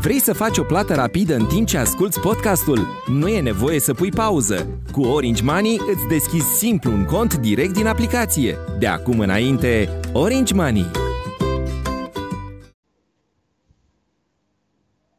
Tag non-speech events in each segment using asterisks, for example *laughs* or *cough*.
Vrei să faci o plată rapidă în timp ce asculti podcastul? Nu e nevoie să pui pauză. Cu Orange Money îți deschizi simplu un cont direct din aplicație. De acum înainte, Orange Money.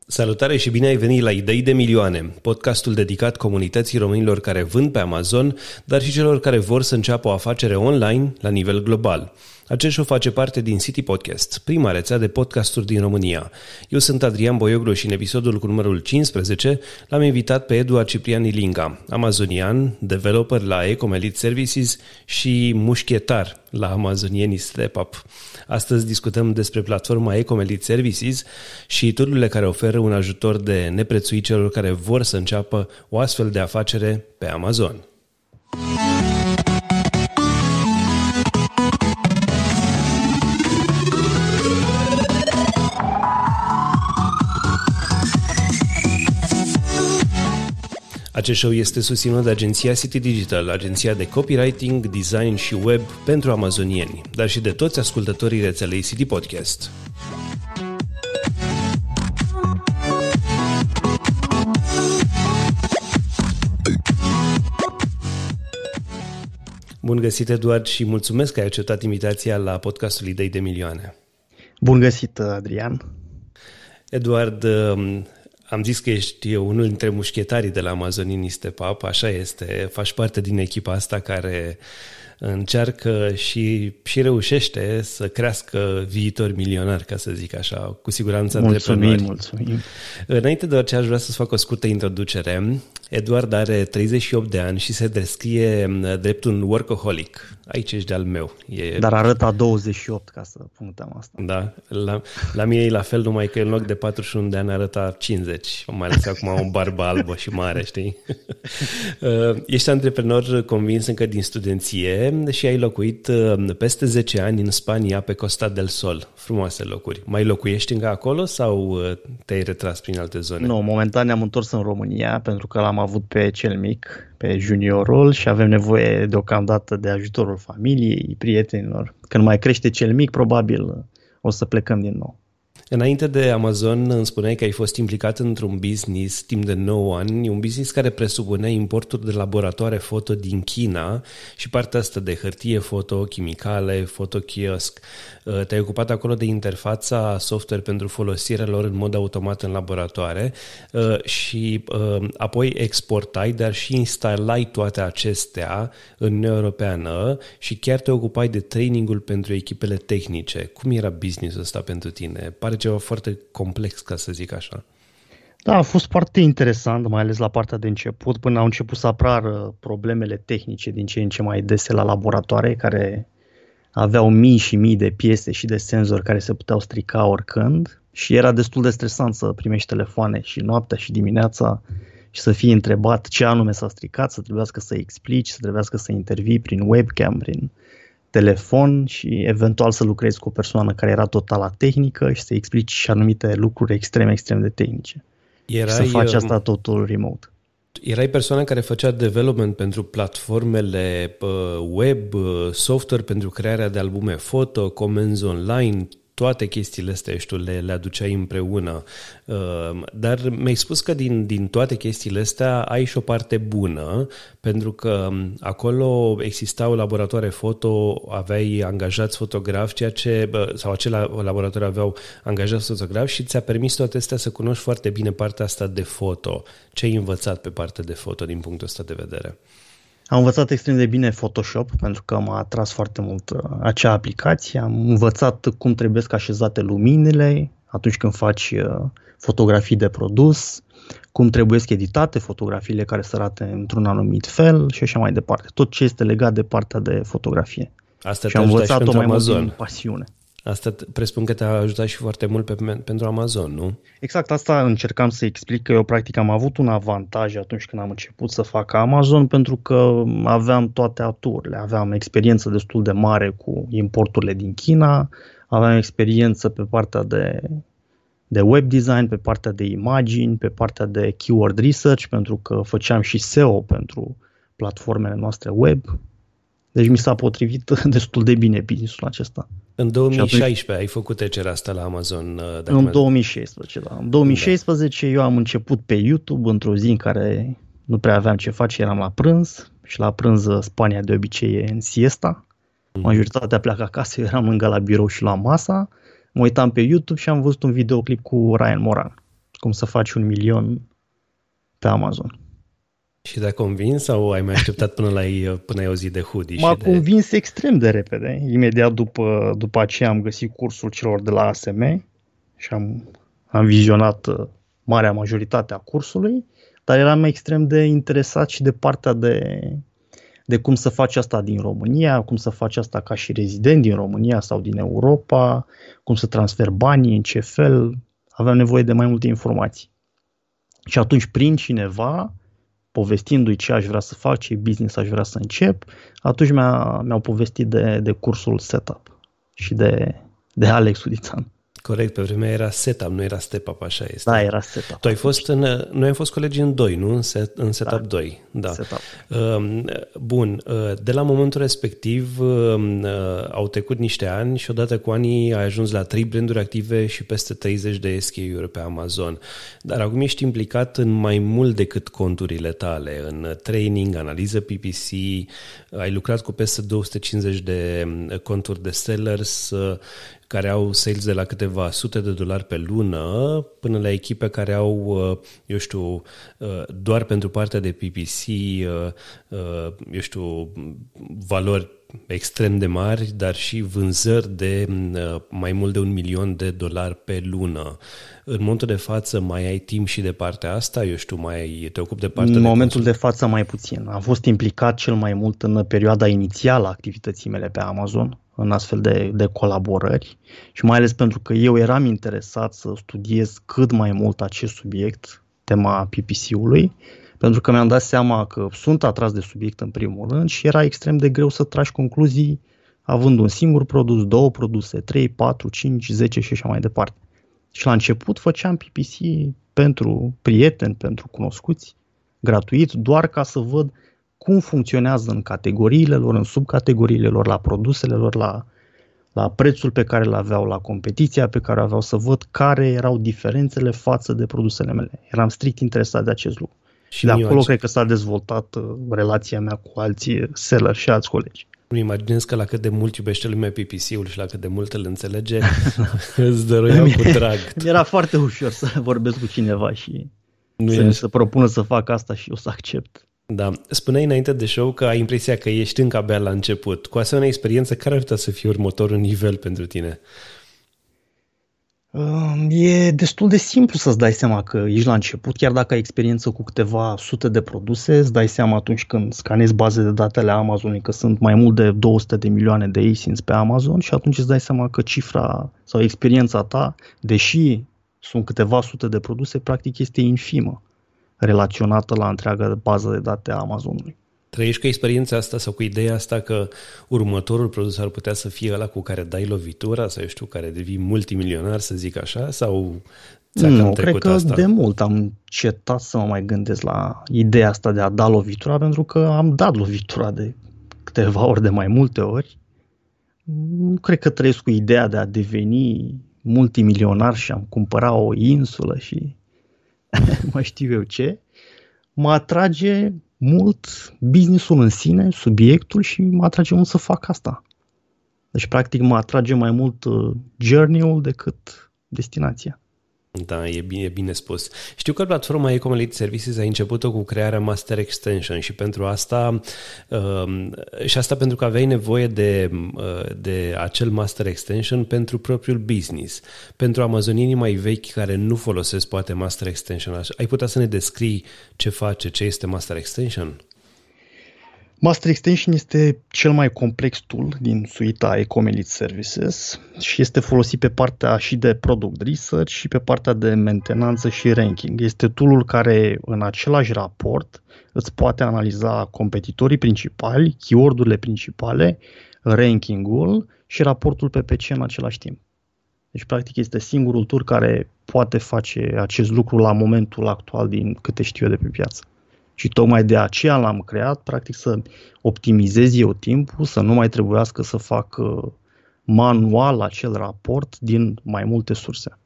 Salutare și bine ai venit la Idei de Milioane, podcastul dedicat comunității românilor care vând pe Amazon, dar și celor care vor să înceapă o afacere online la nivel global. Acest show face parte din City Podcast, prima rețea de podcasturi din România. Eu sunt Adrian Boioglu și în episodul cu numărul 15 l-am invitat pe Eduard Cipriani Linga, amazonian, developer la Ecomelit Services și mușchetar la amazonienii Step Up. Astăzi discutăm despre platforma Ecomelit Services și tururile care oferă un ajutor de neprețuit celor care vor să înceapă o astfel de afacere pe Amazon. Acest show este susținut de agenția City Digital, agenția de copywriting, design și web pentru amazonieni, dar și de toți ascultătorii rețelei City Podcast. Bun găsit, Eduard, și mulțumesc că ai acceptat invitația la podcastul Idei de Milioane. Bun găsit, Adrian. Eduard, am zis că ești unul dintre mușchetarii de la Amazonini Step așa este, faci parte din echipa asta care încearcă și, și reușește să crească viitori milionari, ca să zic așa, cu siguranță Mulțumim, mulțumim. Înainte de orice aș vrea să-ți fac o scurtă introducere. Eduard are 38 de ani și se descrie drept un workaholic. Aici ești de-al meu. E... Dar arăta 28, ca să punctăm asta. Da, la, la mine e la fel, numai că în loc de 41 de ani arăta 50. Mai ales acum am o barbă albă și mare, știi? *laughs* Uh, ești antreprenor convins încă din studenție și ai locuit uh, peste 10 ani în Spania pe Costa del Sol. Frumoase locuri. Mai locuiești încă acolo sau uh, te-ai retras prin alte zone? Nu, momentan ne-am întors în România pentru că l-am avut pe cel mic pe juniorul și avem nevoie deocamdată de ajutorul familiei, prietenilor. Când mai crește cel mic, probabil o să plecăm din nou. Înainte de Amazon îmi spuneai că ai fost implicat într-un business timp de 9 ani, un business care presupunea importuri de laboratoare foto din China și partea asta de hârtie foto, chimicale, fotochiosc. Uh, te-ai ocupat acolo de interfața software pentru folosirea lor în mod automat în laboratoare uh, și uh, apoi exportai, dar și instalai toate acestea în Uniunea Europeană și chiar te ocupai de trainingul pentru echipele tehnice. Cum era businessul ăsta pentru tine? Pare ceva foarte complex, ca să zic așa. Da, a fost foarte interesant, mai ales la partea de început, până au început să apară problemele tehnice din ce în ce mai dese la laboratoare, care aveau mii și mii de piese și de senzori care se puteau strica oricând și era destul de stresant să primești telefoane și noaptea și dimineața și să fii întrebat ce anume s-a stricat, să trebuiască să explici, să trebuiască să intervii prin webcam, prin telefon și eventual să lucrezi cu o persoană care era total la tehnică și să explici și anumite lucruri extrem, extrem de tehnice. Erai, și să faci um, asta totul remote. Erai persoana care făcea development pentru platformele web, software pentru crearea de albume foto, comenzi online, toate chestiile astea și tu le, le aduceai împreună. Uh, dar mi-ai spus că din, din toate chestiile astea ai și o parte bună, pentru că um, acolo existau laboratoare foto, aveai angajați fotografi, ceea ce, sau acele laboratoare aveau angajați fotografi și ți-a permis toate astea să cunoști foarte bine partea asta de foto. Ce ai învățat pe partea de foto din punctul ăsta de vedere? Am învățat extrem de bine Photoshop pentru că m-a atras foarte mult uh, acea aplicație. Am învățat cum trebuie să așezate luminile atunci când faci uh, fotografii de produs, cum trebuie să editate fotografiile care să arate într-un anumit fel și așa mai departe. Tot ce este legat de partea de fotografie. Asta și am învățat-o mai Amazon. mult din pasiune. Asta presupun că te-a ajutat și foarte mult pe, pentru Amazon, nu? Exact, asta încercam să explic că eu practic am avut un avantaj atunci când am început să fac Amazon pentru că aveam toate aturile, aveam experiență destul de mare cu importurile din China, aveam experiență pe partea de, de web design, pe partea de imagini, pe partea de keyword research pentru că făceam și SEO pentru platformele noastre web Deci mi s-a potrivit *laughs* destul de bine businessul acesta. În 2016 atunci, ai făcut trecerea asta la Amazon? Uh, în 2016, da. În 2016 da. eu am început pe YouTube într-o zi în care nu prea aveam ce face, eram la prânz și la prânz uh, Spania de obicei e în siesta. Mm. Majoritatea pleacă acasă, eu eram lângă la birou și la masa. Mă uitam pe YouTube și am văzut un videoclip cu Ryan Moran. Cum să faci un milion pe Amazon. Și te-a convins sau ai mai așteptat până la până ai o zi de hoodie? M-a de... convins extrem de repede. Imediat după, după aceea am găsit cursul celor de la ASM și am, am vizionat uh, marea majoritate a cursului, dar eram extrem de interesat și de partea de, de cum să faci asta din România, cum să faci asta ca și rezident din România sau din Europa, cum să transfer banii, în ce fel. Aveam nevoie de mai multe informații. Și atunci, prin cineva, povestindu-i ce aș vrea să fac, ce business aș vrea să încep, atunci mi-a, mi-au povestit de, de cursul Setup și de, de Alex Udițan. Corect, pe vremea era setup, nu era step up, așa este. Da, era setup. Tu ai fost în, noi am fost colegi în 2, nu? În, set, în setup da. 2. Da. Setup. Uh, bun, uh, de la momentul respectiv uh, au trecut niște ani și odată cu anii ai ajuns la 3 branduri active și peste 30 de SKU-uri pe Amazon. Dar acum ești implicat în mai mult decât conturile tale, în training, analiză PPC, ai lucrat cu peste 250 de conturi de sellers care au sales de la câteva sute de dolari pe lună până la echipe care au, uh, eu știu, uh, doar pentru partea de PPC, uh, eu știu, valori extrem de mari, dar și vânzări de mai mult de un milion de dolari pe lună. În momentul de față mai ai timp și de partea asta? Eu știu, mai te ocupi de partea În de momentul consum? de față mai puțin. Am fost implicat cel mai mult în perioada inițială a activității mele pe Amazon, în astfel de, de colaborări și mai ales pentru că eu eram interesat să studiez cât mai mult acest subiect, tema PPC-ului, pentru că mi-am dat seama că sunt atras de subiect în primul rând și era extrem de greu să tragi concluzii având un singur produs, două produse, 3, 4, 5, 10 și așa mai departe. Și la început făceam PPC pentru prieteni, pentru cunoscuți, gratuit, doar ca să văd cum funcționează în categoriile lor, în subcategoriile lor, la produsele lor, la, la prețul pe care îl aveau, la competiția pe care aveau, să văd care erau diferențele față de produsele mele. Eram strict interesat de acest lucru. Și de acolo cred că s-a dezvoltat uh, relația mea cu alții seller și alți colegi. Îmi imaginez că la cât de mult iubește lumea PPC-ul și la cât de mult îl înțelege, *laughs* îți dăruiau cu drag. Era foarte ușor să vorbesc cu cineva și nu să, să propună să fac asta și eu să accept. Da. Spuneai înainte de show că ai impresia că ești încă abia la început. Cu asemenea experiență, care ar putea să fie următorul nivel pentru tine? E destul de simplu să-ți dai seama că ești la început, chiar dacă ai experiență cu câteva sute de produse, îți dai seama atunci când scanezi baze de date ale Amazon, că sunt mai mult de 200 de milioane de ASINs pe Amazon și atunci îți dai seama că cifra sau experiența ta, deși sunt câteva sute de produse, practic este infimă relaționată la întreaga bază de date a Amazonului. Trăiești cu experiența asta sau cu ideea asta că următorul produs ar putea să fie ăla cu care dai lovitura sau eu știu, care devii multimilionar, să zic așa, sau nu, cred că asta? de mult am cetat să mă mai gândesc la ideea asta de a da lovitura, pentru că am dat lovitura de câteva ori, de mai multe ori. Nu cred că trăiesc cu ideea de a deveni multimilionar și am cumpărat o insulă și *laughs* mai știu eu ce, mă atrage mult businessul în sine, subiectul și mă atrage mult să fac asta. Deci, practic, mă atrage mai mult uh, journey-ul decât destinația. Da, e bine, e bine spus. Știu că platforma Ecomelite Services a început cu crearea Master Extension și pentru asta uh, și asta pentru că aveai nevoie de, uh, de acel Master Extension pentru propriul business. Pentru amazonienii mai vechi care nu folosesc poate Master Extension, ai putea să ne descrii ce face, ce este Master Extension? Master Extension este cel mai complex tool din suita Ecomelit Services și este folosit pe partea și de product research și pe partea de mentenanță și ranking. Este toolul care în același raport îți poate analiza competitorii principali, keyword-urile principale, rankingul și raportul PPC în același timp. Deci, practic, este singurul tool care poate face acest lucru la momentul actual din câte știu eu de pe piață Și tocmai de aceea l-am creat, practic să optimizez eu timpul, să nu mai trebuiască să fac uh, manual acel raport din mai multe surse.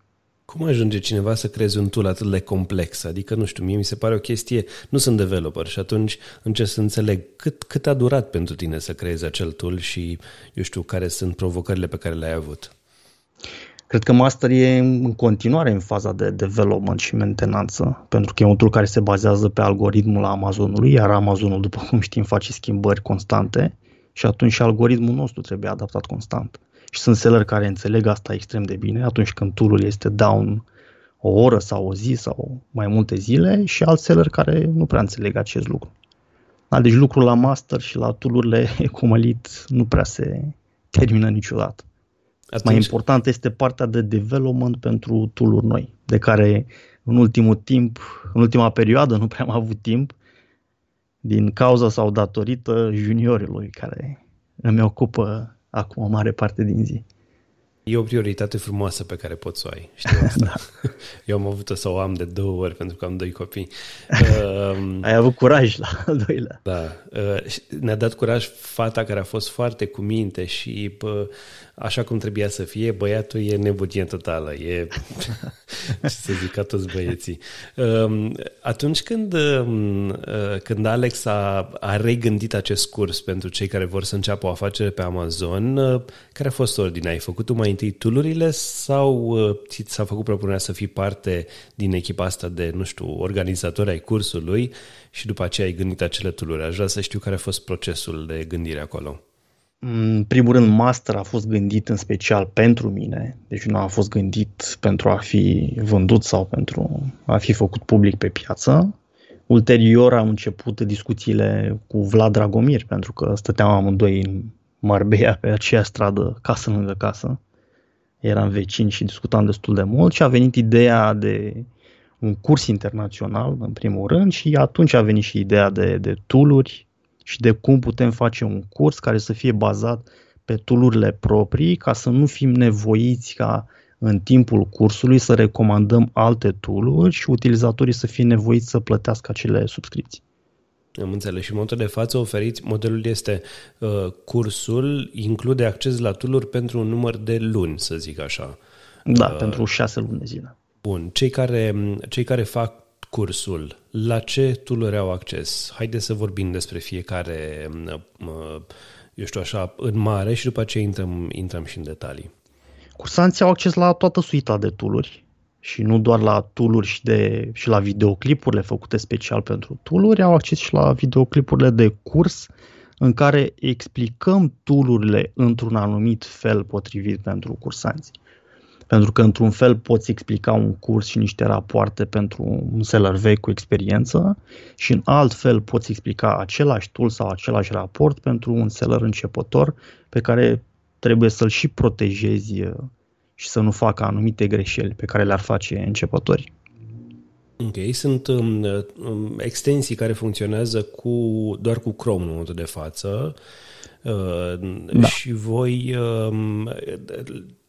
Cum ajunge cineva să creeze un tool atât de complex? Adică, nu știu, mie mi se pare o chestie, nu sunt developer și atunci încerc să înțeleg cât, cât a durat pentru tine să creezi acel tool și, eu știu, care sunt provocările pe care le-ai avut. Cred că Master e în continuare în faza de development și mentenanță, pentru că e un tool care se bazează pe algoritmul Amazonului, iar Amazonul, după cum știm, face schimbări constante și atunci și algoritmul nostru trebuie adaptat constant. Și sunt seller care înțeleg asta extrem de bine atunci când tool ul este down o oră sau o zi sau mai multe zile și alți seller care nu prea înțeleg acest lucru. Da, deci lucrul la master și la tool-urile *laughs* Ecomalit nu prea se termină niciodată. Atunci... Mai important este partea de development pentru tool noi, de care în ultimul timp, în ultima perioadă nu prea am avut timp din cauza sau datorită juniorilor care îmi ocupă acum o mare parte din zi. E o prioritate frumoasă pe care poți să o ai, știi asta? *laughs* da. *laughs* Eu am avut-o să o am de două ori pentru că am doi copii. Uh, *laughs* Ai avut curaj la al doilea. Da. Uh, ne-a dat curaj fata care a fost foarte cu minte și uh, așa cum trebuia să fie, băiatul e nebunie totală. E, ce să zic, ca toți băieții. Uh, atunci când, uh, când Alex a, a regândit acest curs pentru cei care vor să înceapă o afacere pe Amazon, uh, care a fost ordinea? Ai făcut mai întâi tulurile sau uh, ți s-a făcut propunerea să fii parte din echipa asta de, nu știu, organizatori ai cursului și după aceea ai gândit acele tuluri? Aș vrea să știu care a fost procesul de gândire acolo. În primul rând, master a fost gândit în special pentru mine, deci nu a fost gândit pentru a fi vândut sau pentru a fi făcut public pe piață. Ulterior am început discuțiile cu Vlad Dragomir, pentru că stăteam amândoi în Marbella pe aceea stradă, casă lângă casă eram vecini și discutam destul de mult și a venit ideea de un curs internațional, în primul rând, și atunci a venit și ideea de, de tooluri și de cum putem face un curs care să fie bazat pe toolurile proprii, ca să nu fim nevoiți ca în timpul cursului să recomandăm alte tooluri și utilizatorii să fie nevoiți să plătească acele subscripții. Am înțeles. Și în momentul de față oferiți, modelul este uh, cursul include acces la tool pentru un număr de luni, să zic așa. Da, uh, pentru șase luni de zile. Bun. Cei care, cei care fac cursul, la ce tool au acces? Haideți să vorbim despre fiecare, uh, eu știu așa, în mare și după aceea intrăm, intrăm și în detalii. Cursanții au acces la toată suita de tooluri și nu doar la tooluri și, de, și la videoclipurile făcute special pentru tooluri, au acces și la videoclipurile de curs în care explicăm toolurile într-un anumit fel potrivit pentru cursanți. Pentru că într-un fel poți explica un curs și niște rapoarte pentru un seller vechi cu experiență și în alt fel poți explica același tool sau același raport pentru un seller începător pe care trebuie să-l și protejezi și să nu facă anumite greșeli pe care le-ar face începătorii. Ok, sunt um, um, extensii care funcționează cu, doar cu Chrome în momentul de față uh, da. și voi um,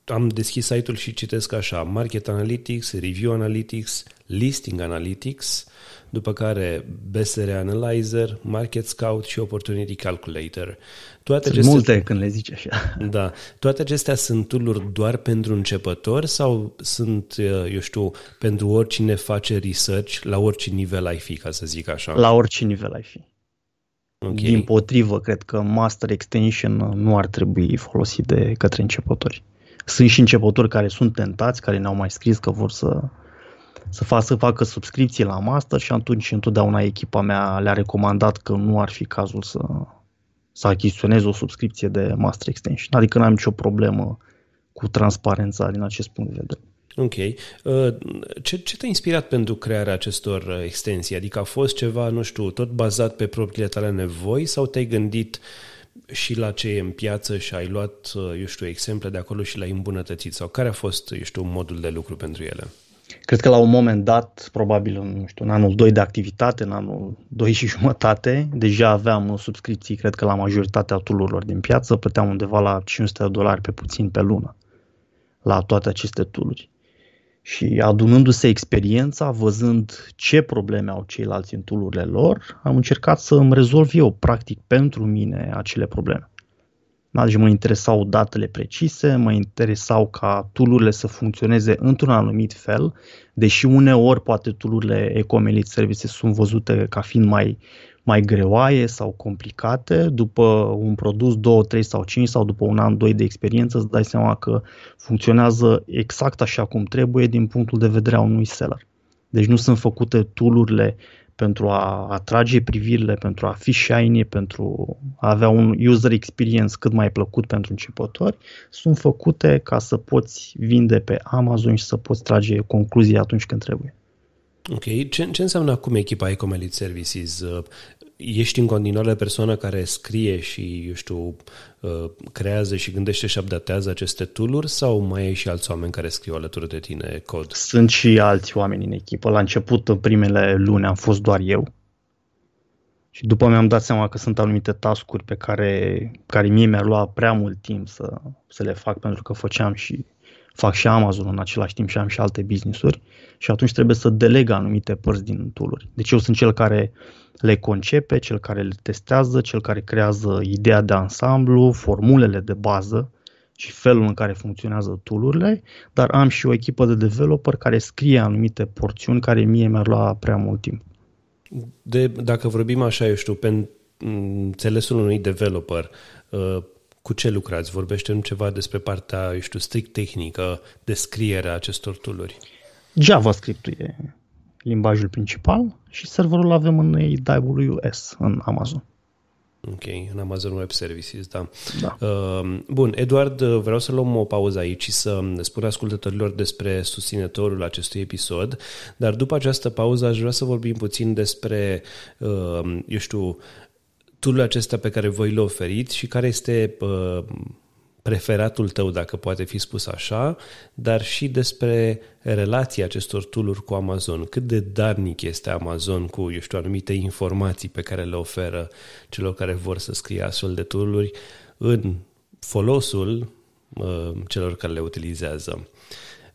am deschis site-ul și citesc așa Market Analytics, Review Analytics, Listing Analytics, după care BSR Analyzer, Market Scout și Opportunity Calculator. Toate sunt acestea, multe când le zici așa. Da. Toate acestea sunt tool doar pentru începători sau sunt, uh, eu știu, pentru oricine face research, la orice nivel ai fi, ca să zic așa? La orice nivel ai fi. Okay. Din potrivă, cred că Master Extension nu ar trebui folosit de către începători. Sunt și începători care sunt tentați, care ne-au mai scris că vor să să facă, să facă subscripții la master și atunci întotdeauna echipa mea le-a recomandat că nu ar fi cazul să, să achiziționez o subscripție de master extension. Adică n-am nicio problemă cu transparența din acest punct de vedere. Ok. Uh, ce, ce te-a inspirat pentru crearea acestor uh, extensii? Adică a fost ceva, nu știu, tot bazat pe propriile tale nevoi sau te-ai gândit și la ce e în piață și ai luat, uh, eu știu, exemple de acolo și l-ai îmbunătățit? Sau care a fost, eu știu, modul de lucru pentru ele? Cred că la un moment dat, probabil în, nu știu, în anul 2 de activitate, în anul 2 și jumătate, deja aveam subscripții, cred că la majoritatea tool din piață, plăteam undeva la 500 de dolari pe puțin pe lună la toate aceste tooluri. Și adunându-se experiența, văzând ce probleme au ceilalți în tool lor, am încercat să îmi rezolv eu, practic, pentru mine acele probleme. Da, deci mă interesau datele precise, mă interesau ca tool să funcționeze într-un anumit fel, deși uneori poate tool-urile Ecomelit Services sunt văzute ca fiind mai, mai greoaie sau complicate, după un produs 2, 3 sau 5 sau după un an, 2 de experiență, îți dai seama că funcționează exact așa cum trebuie din punctul de vedere a unui seller. Deci nu sunt făcute tool pentru a atrage privirile, pentru a fi shiny, pentru a avea un user experience cât mai plăcut pentru începători, sunt făcute ca să poți vinde pe Amazon și să poți trage concluzii atunci când trebuie. Ok. Ce, ce înseamnă acum echipa Ecomelit Services? Ești în continuare persoana care scrie și, eu știu, uh, creează și gândește și updatează aceste tooluri sau mai ai și alți oameni care scriu alături de tine cod? Sunt și alți oameni în echipă. La început, în primele luni, am fost doar eu. Și după mi-am dat seama că sunt anumite tascuri pe care, care mie mi-ar lua prea mult timp să, să le fac pentru că făceam și fac și Amazon în același timp și am și alte business-uri și atunci trebuie să deleg anumite părți din tooluri. Deci eu sunt cel care le concepe, cel care le testează, cel care creează ideea de ansamblu, formulele de bază și felul în care funcționează toolurile, dar am și o echipă de developer care scrie anumite porțiuni care mie mi-ar lua prea mult timp. De, dacă vorbim așa, eu știu, pe înțelesul unui developer, uh, cu ce lucrați? Vorbește ceva despre partea, eu știu, strict tehnică, descrierea acestor tooluri. JavaScript e limbajul principal și serverul avem în AWS, în Amazon. Ok, în Amazon Web Services, da. da. Uh, bun, Eduard, vreau să luăm o pauză aici și să spun ascultătorilor despre susținătorul acestui episod, dar după această pauză aș vrea să vorbim puțin despre, uh, eu știu, tool acesta pe care voi le oferiți și care este uh, preferatul tău, dacă poate fi spus așa, dar și despre relația acestor tool cu Amazon. Cât de darnic este Amazon cu, eu știu, anumite informații pe care le oferă celor care vor să scrie astfel de tool în folosul uh, celor care le utilizează.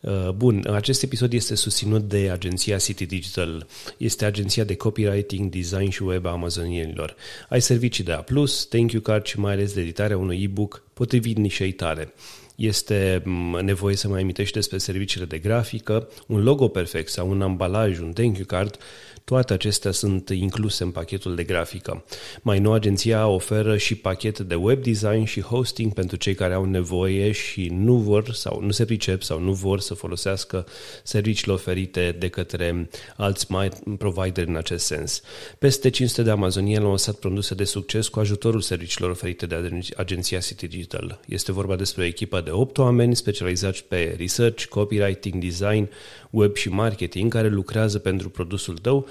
Uh, bun, acest episod este susținut de agenția City Digital. Este agenția de copywriting, design și web a amazonienilor. Ai servicii de A+, thank you card și mai ales de editarea unui e-book potrivit nișei tale este mm, nevoie să mai amintești despre serviciile de grafică, un logo perfect sau un ambalaj, un thank you card toate acestea sunt incluse în pachetul de grafică. Mai nou, agenția oferă și pachete de web design și hosting pentru cei care au nevoie și nu vor sau nu se pricep sau nu vor să folosească serviciile oferite de către alți mai provideri în acest sens. Peste 500 de amazonieni au lăsat produse de succes cu ajutorul serviciilor oferite de agenția City Digital. Este vorba despre o echipă de 8 oameni specializați pe research, copywriting, design, web și marketing care lucrează pentru produsul tău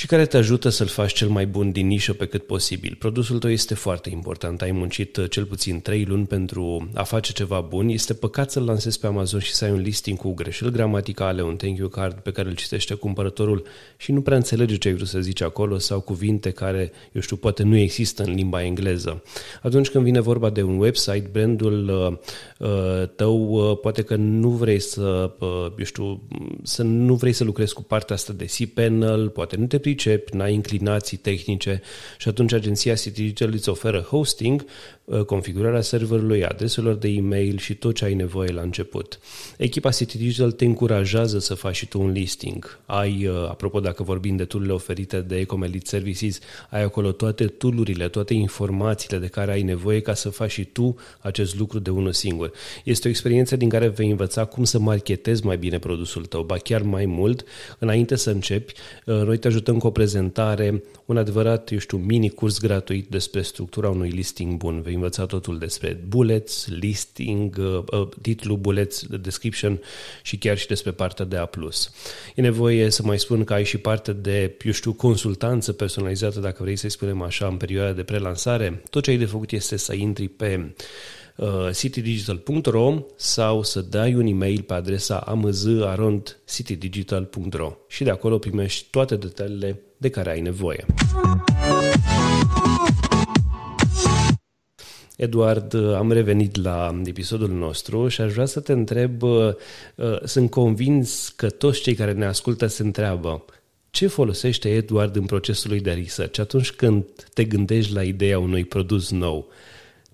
și care te ajută să-l faci cel mai bun din nișă pe cât posibil. Produsul tău este foarte important, ai muncit uh, cel puțin 3 luni pentru a face ceva bun, este păcat să-l lansezi pe Amazon și să ai un listing cu greșeli gramaticale, un thank you card pe care îl citește cumpărătorul și nu prea înțelege ce ai vrut să zici acolo sau cuvinte care, eu știu, poate nu există în limba engleză. Atunci când vine vorba de un website, brandul uh, uh, tău uh, poate că nu vrei să, uh, eu știu, să nu vrei să lucrezi cu partea asta de cPanel, poate nu te pricepi, n-ai inclinații tehnice și atunci agenția City Digital îți oferă hosting, uh, configurarea serverului, adreselor de e-mail și tot ce ai nevoie la început. Echipa City Digital te încurajează să faci și tu un listing. Ai, uh, apropo dacă vorbim de tool oferite de Ecomelit Services, ai acolo toate tool toate informațiile de care ai nevoie ca să faci și tu acest lucru de unul singur. Este o experiență din care vei învăța cum să marketezi mai bine produsul tău, ba chiar mai mult, înainte să începi, uh, noi te ajutăm cu o prezentare, un adevărat, eu știu, mini-curs gratuit despre structura unui listing bun. Vei învăța totul despre bullets, listing, uh, uh, titlu, bullets, description și chiar și despre partea de A+. E nevoie să mai spun că ai și parte de, eu știu, consultanță personalizată, dacă vrei să-i spunem așa, în perioada de prelansare. Tot ce ai de făcut este să intri pe uh, citydigital.ro sau să dai un e-mail pe adresa amz.citydigital.ro și de acolo primești toate detaliile de care ai nevoie. Eduard, am revenit la episodul nostru și aș vrea să te întreb, uh, uh, sunt convins că toți cei care ne ascultă se întreabă ce folosește Eduard în procesul lui de research atunci când te gândești la ideea unui produs nou?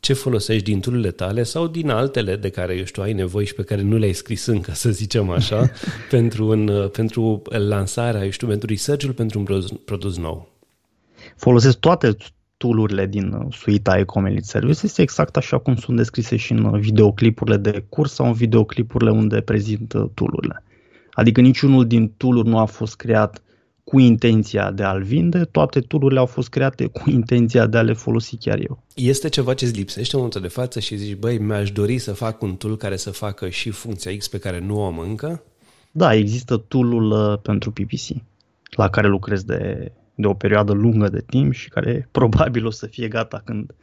Ce folosești din tururile tale sau din altele de care, eu știu, ai nevoie și pe care nu le-ai scris încă, să zicem așa, *laughs* pentru, un, uh, pentru lansarea, eu știu, pentru research-ul pentru un produs nou? Folosesc toate tool-urile din uh, suita Ecomelite Service este exact așa cum sunt descrise și în uh, videoclipurile de curs sau în videoclipurile unde prezint uh, tool-urile. Adică niciunul din tool nu a fost creat cu intenția de a-l vinde, toate tool au fost create cu *laughs* intenția de a le folosi chiar eu. Este ceva ce îți lipsește în momentul de față și zici, băi, mi-aș dori să fac un tool care să facă și funcția X pe care nu o am încă? Da, există tool-ul pentru PPC, la care lucrez de de o perioadă lungă de timp și care *laughs* probabil o să fie gata când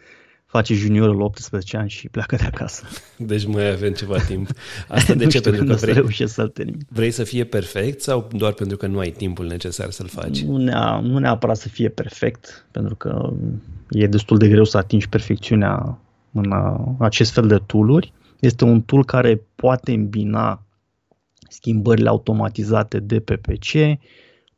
face juniorul 18 ani și pleacă de acasă. Deci mai avem ceva *laughs* timp. Asta de ce? Pentru că vrei, să să termin. vrei să fie perfect sau doar pentru că nu ai timpul necesar să-l faci? Nu, nea, nu neapărat să fie perfect, pentru că e destul de greu să atingi perfecțiunea în acest fel de tooluri. Este un tool care poate îmbina schimbările automatizate de PPC,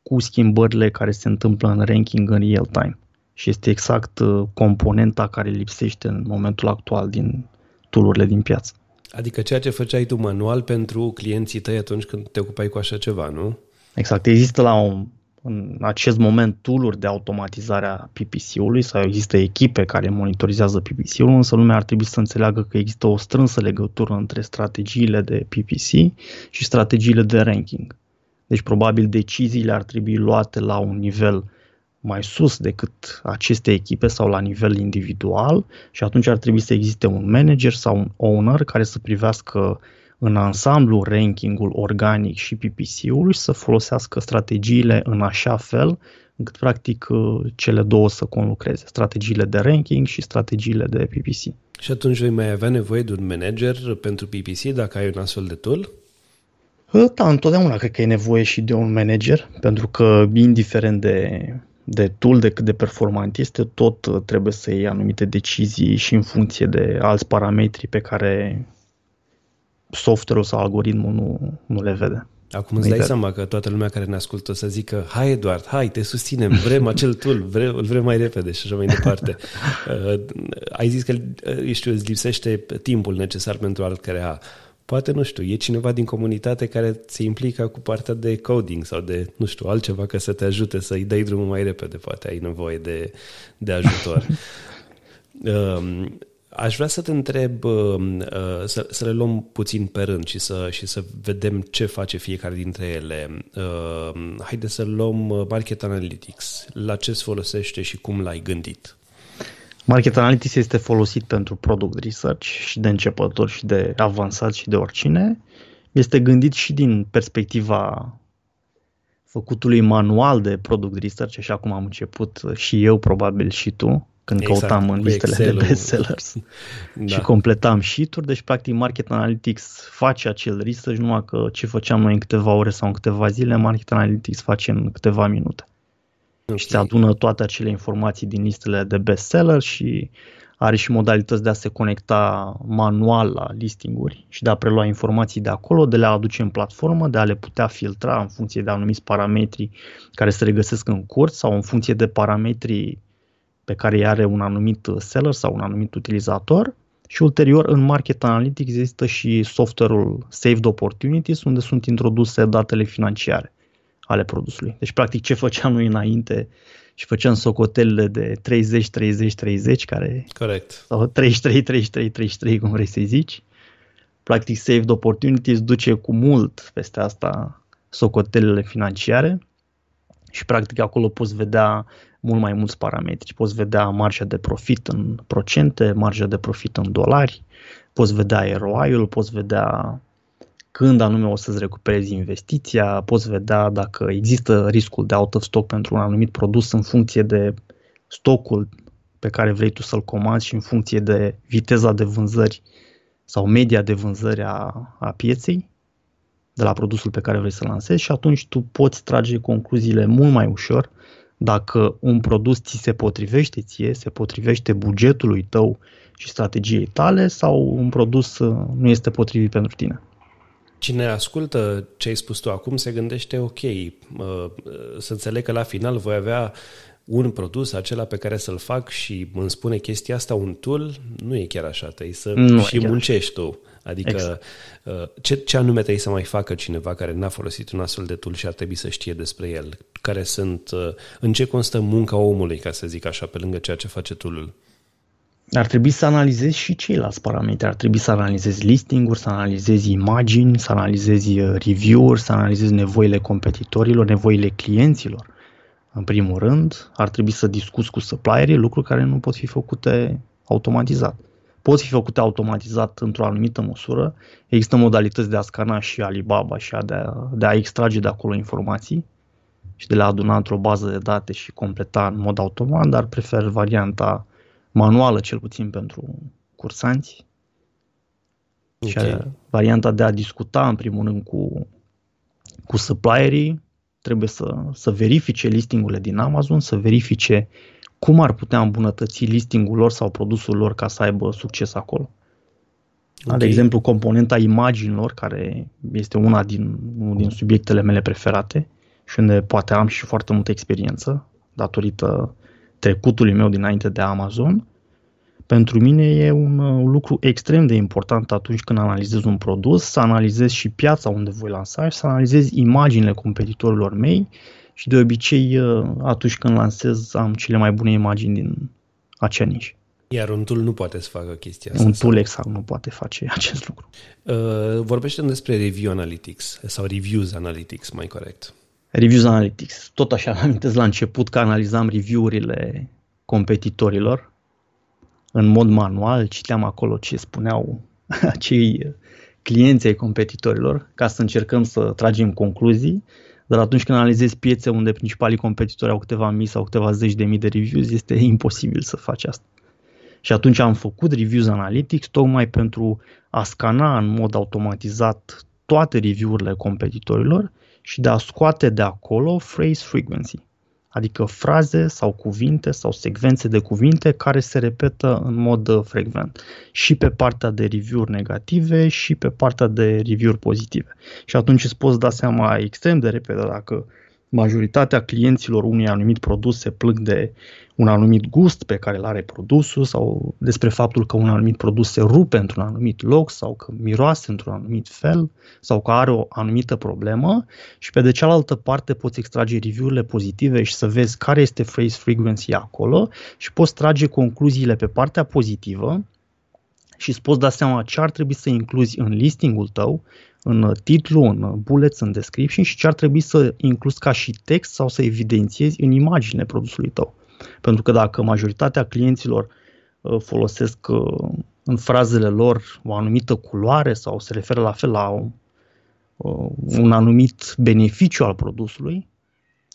cu schimbările care se întâmplă în ranking în real time. Și este exact uh, componenta care lipsește în momentul actual din tool din piață. Adică ceea ce făceai tu manual pentru clienții tăi atunci când te ocupai cu așa ceva, nu? Exact. Există la un, în acest moment tool de automatizare a PPC-ului sau există echipe care monitorizează PPC-ul, însă lumea ar trebui să înțeleagă că există o strânsă legătură între strategiile de PPC și strategiile de ranking. Deci probabil deciziile ar trebui luate la un nivel mai sus decât aceste echipe sau la nivel individual și atunci ar trebui să existe un manager sau un owner care să privească în ansamblu rankingul organic și PPC-ul și să folosească strategiile în așa fel încât practic cele două să conlucreze, strategiile de ranking și strategiile de PPC. Și atunci vei mai avea nevoie de un manager pentru PPC dacă ai un astfel de tool? Da, întotdeauna cred că e nevoie și de un manager, pentru că indiferent de, de tool, de cât de performant este, tot trebuie să iei anumite decizii și în funcție de alți parametri pe care software-ul sau algoritmul nu, nu le vede. Acum îți dai seama că toată lumea care ne ascultă să zică hai Eduard, hai, te susținem, vrem acel tool, vrem, îl vrem mai repede și așa mai departe. *laughs* Uh, ai zis că, uh, știu, îți lipsește timpul necesar pentru a-l crea. Poate, nu știu, e cineva din comunitate care se implică cu partea de coding sau de, nu știu, altceva ca să te ajute să-i dai drumul mai repede, poate ai nevoie de, de ajutor. *laughs* um, aș vrea să te întreb, um, uh, să, să le luăm puțin pe rând și să, și să vedem ce face fiecare dintre ele. Uh, haide să luăm uh, Market Analytics. La ce se folosește și cum l-ai gândit? Market Analytics este folosit pentru product research și de începători și de avansat și de oricine. Este gândit și din perspectiva făcutului manual de product research, așa cum am început și eu, probabil și tu, când exact, căutam în listele Excel-ul. de bestsellers *laughs* da. și completam sheet-uri. Deci, practic, Market Analytics face acel research, numai că ce făceam noi în câteva ore sau în câteva zile, Market Analytics face în câteva minute. Okay. Și ți adună toate acele informații din listele de bestseller și are și modalități de a se conecta manual la listinguri și de a prelua informații de acolo, de a le aduce în platformă, de a le putea filtra în funcție de anumiți parametri care se regăsesc în curs sau în funcție de parametrii pe care îi are un anumit seller sau un anumit utilizator. Și ulterior, în Market Analytics există și software-ul Saved Opportunities, unde sunt introduse datele financiare ale produsului. Deci, practic, ce făceam noi înainte și făceam socotelele de 30, 30, 30, care... Corect. Sau 33, 33, 33, cum vrei să-i zici. Practic, Saved Opportunities duce cu mult peste asta socotelele financiare și practic acolo poți vedea mult mai mulți parametri. Poți vedea marja de profit în procente, marja de profit în dolari, poți vedea ROI-ul, poți vedea când anume o să-ți recuperezi investiția, poți vedea dacă există riscul de out of stock pentru un anumit produs în funcție de stocul pe care vrei tu să-l comanzi și în funcție de viteza de vânzări sau media de vânzări a, a pieței de la produsul pe care vrei să-l lansezi și atunci tu poți trage concluziile mult mai ușor dacă un produs ți se potrivește ție, se potrivește bugetului tău și strategiei tale sau un produs uh, nu este potrivit pentru tine. Cine ascultă ce ai spus tu acum se gândește, ok, să înțeleg că la final voi avea un produs, acela pe care să-l fac și îmi spune chestia asta, un tool, nu e chiar așa, trebuie să nu și muncești tu. Adică exact. Uh, ce, ce anume trebuie să mai facă cineva care n-a folosit un astfel de tool și ar trebui să știe despre el? Care sunt, uh, în ce constă munca omului, ca să zic așa, pe lângă ceea ce face tool ar trebui să analizezi și ceilalți parametri. Ar trebui să analizezi listing-uri, să analizezi imagini, să analizezi uh, review-uri, să analizezi nevoile competitorilor, nevoile clienților. În primul rând, ar trebui să discuți cu supplierii, lucruri care nu pot fi făcute automatizat. Pot fi făcute automatizat într-o anumită măsură. Există modalități de a scana și Alibaba și de a, de a extrage de acolo informații și de le aduna într-o bază de date și completa în mod automat, dar prefer varianta manuală cel puțin pentru cursanți. Okay. Și varianta de a discuta în primul rând cu, cu supplierii, trebuie să, să verifice listingurile din Amazon, să verifice cum ar putea îmbunătăți listingul lor sau produsul lor ca să aibă succes acolo. Okay. De exemplu, componenta imaginilor, care este una din, unul din subiectele mele preferate și unde poate am și foarte multă experiență datorită trecutului meu dinainte de Amazon, pentru mine e un, uh, un lucru extrem de important atunci când analizez un produs, să analizez și piața unde voi lansa și să analizez imaginile competitorilor mei și de obicei uh, atunci când lansez am cele mai bune imagini din acea nișă. Iar un tool nu poate să facă chestia asta. Un tool exact nu poate face *laughs* acest lucru. Uh, vorbește despre review analytics sau reviews analytics, mai corect. Reviews analytics. Tot așa am *laughs* amintesc la început că analizam review-urile competitorilor în mod manual, citeam acolo ce spuneau *laughs* acei clienții ai competitorilor ca să încercăm să tragem concluzii, dar atunci când analizezi piețe unde principalii competitori au câteva mii sau câteva zeci de mii de reviews, este *laughs* imposibil să faci asta. Și atunci am făcut reviews analytics tocmai pentru a scana în mod automatizat toate review-urile competitorilor și de a scoate de acolo phrase frequency adică fraze sau cuvinte sau secvențe de cuvinte care se repetă în mod uh, frecvent și pe partea de review-uri negative și pe partea de review-uri pozitive. Și atunci îți poți da seama extrem de repede dacă majoritatea clienților unui anumit produs se plâng de un anumit gust pe care îl are produsul sau despre faptul că un anumit produs se rupe într-un anumit loc sau că miroase într-un anumit fel sau că are o anumită problemă și pe de cealaltă parte poți extrage review-urile pozitive și să vezi care este phrase frequency acolo și poți trage concluziile pe partea pozitivă și îți poți da seama ce ar trebui să incluzi în listingul tău în titlu, în bullets, în description și ce ar trebui să incluzi ca și text sau să evidențiezi în imagine produsului tău. Pentru că dacă majoritatea clienților uh, folosesc uh, în frazele lor o anumită culoare sau se referă la fel la uh, un anumit beneficiu al produsului,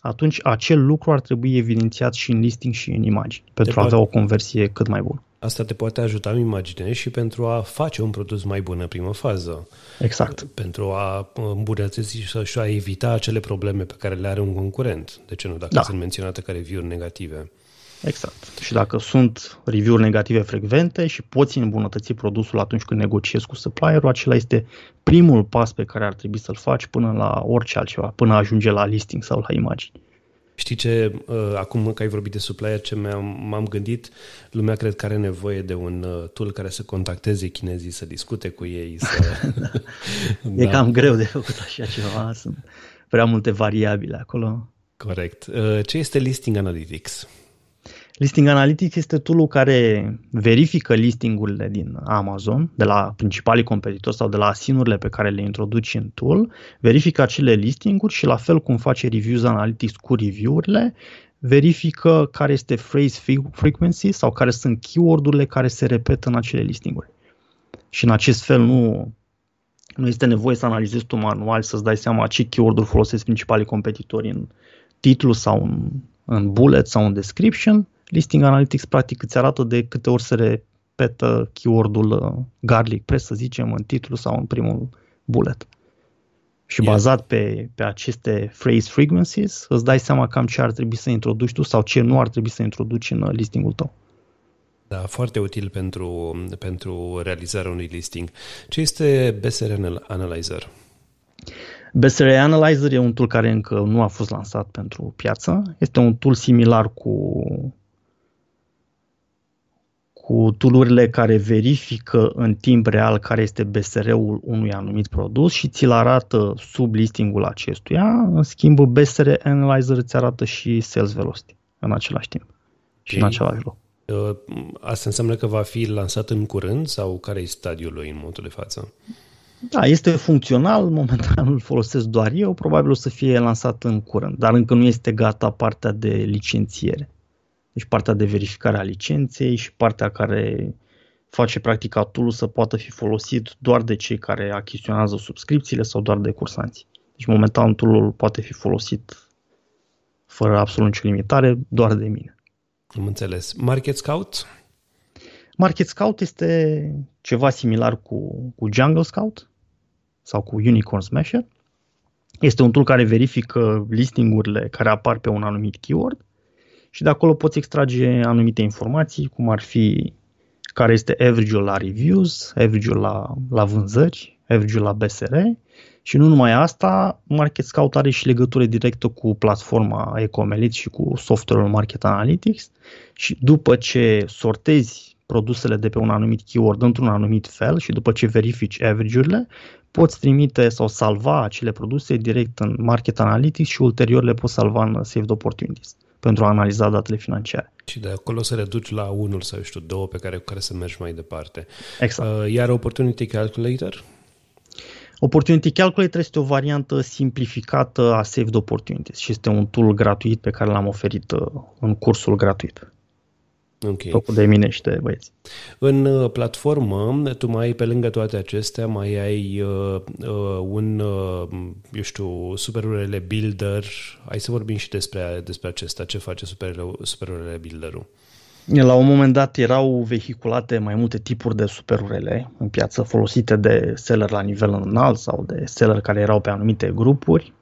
atunci acel lucru ar trebui evidențiat și în listing și în imagini pentru a avea o conversie cât mai bună. Asta te poate ajuta în imagine și pentru a face un produs mai bun în primă fază. Exact. Pentru a îmbunătăți și a evita acele probleme pe care le are un concurent. De ce nu? Dacă da. sunt menționate ca review-uri negative. Exact. Și dacă sunt review-uri negative frecvente și poți îmbunătăți produsul atunci când negociezi cu supplierul, acela este primul pas pe care ar trebui să-l faci până la orice altceva, până ajunge la listing sau la imagini. Știi ce, uh, acum că ai vorbit de supplier, ce m-am gândit, lumea cred că are nevoie de un uh, tool care să contacteze chinezii, să discute cu ei. Să... *laughs* *laughs* da. E cam greu de făcut așa ceva, sunt prea multe variabile acolo. Corect. Uh, ce este Listing Analytics? Listing Analytics este tool care verifică listingurile din Amazon, de la principalii competitori sau de la asinurile pe care le introduci în tool, verifică acele listinguri și la fel cum face Reviews Analytics cu review-urile, verifică care este phrase frequency sau care sunt keyword-urile care se repetă în acele listinguri. Și în acest fel nu, nu este nevoie să analizezi tu manual, să-ți dai seama ce keyword-uri folosesc principalii competitori în titlu sau în, în bullet sau în description, Listing Analytics practic îți arată de câte ori se repetă keyword-ul uh, garlic press, să zicem, în titlu sau în primul bullet. Și bazat pe, pe aceste phrase frequencies, îți dai seama cam ce ar trebui să introduci tu sau ce nu ar trebui să introduci în listingul tău. Da, foarte util pentru, pentru realizarea unui listing. Ce este BSR Analyzer? BSR Analyzer e un tool care încă nu a fost lansat pentru piață. Este un tool similar cu cu tool care verifică în timp real care este BSR-ul unui anumit produs și ți-l arată sub listingul acestuia. În schimb, BSR Analyzer îți arată și Sales Velocity în același timp și okay. în același loc. Uh, asta înseamnă că va fi lansat în curând sau care e stadiul lui în momentul de față? Da, este funcțional, momentan îl folosesc doar eu, probabil o să fie lansat în curând, dar încă nu este gata partea de licențiere. Deci partea de verificare a licenței și partea care face practic tool să poată fi folosit doar de cei care achiziționează subscripțiile sau doar de cursanți. Deci momentan tool poate fi folosit fără absolut nicio limitare, doar de mine. Am înțeles. Market Scout? Market Scout este ceva similar cu, cu Jungle Scout sau cu Unicorn Smasher. Este un tool care verifică listingurile care apar pe un anumit keyword și de acolo poți extrage anumite informații, cum ar fi care este average-ul la reviews, average-ul la, la vânzări, average-ul la BSR și nu numai asta, Market Scout are și legătură directă cu platforma Ecomelit și cu software-ul Market Analytics. Și după ce sortezi produsele de pe un anumit keyword într-un anumit fel și după ce verifici average-urile, poți trimite sau salva acele produse direct în Market Analytics și ulterior le poți salva în Saved Opportunities pentru a analiza datele financiare. Și de acolo să reduci la unul sau, știu, două pe care, cu care să mergi mai departe. Exact. Uh, iar Opportunity Calculator? Opportunity Calculator este o variantă simplificată a Saved Opportunities și este un tool gratuit pe care l-am oferit uh, în cursul gratuit. Ok. Făcut de mine și de băieți. În uh, platformă, tu mai ai, pe lângă toate acestea, mai ai uh, uh, un, uh, eu știu, Super URL Builder. Hai să vorbim și despre, despre acesta. Ce face Super, Super URL Builder-ul? La un moment dat erau vehiculate mai multe tipuri de super URL în piață folosite de seller la nivel înalt sau de seller care erau pe anumite grupuri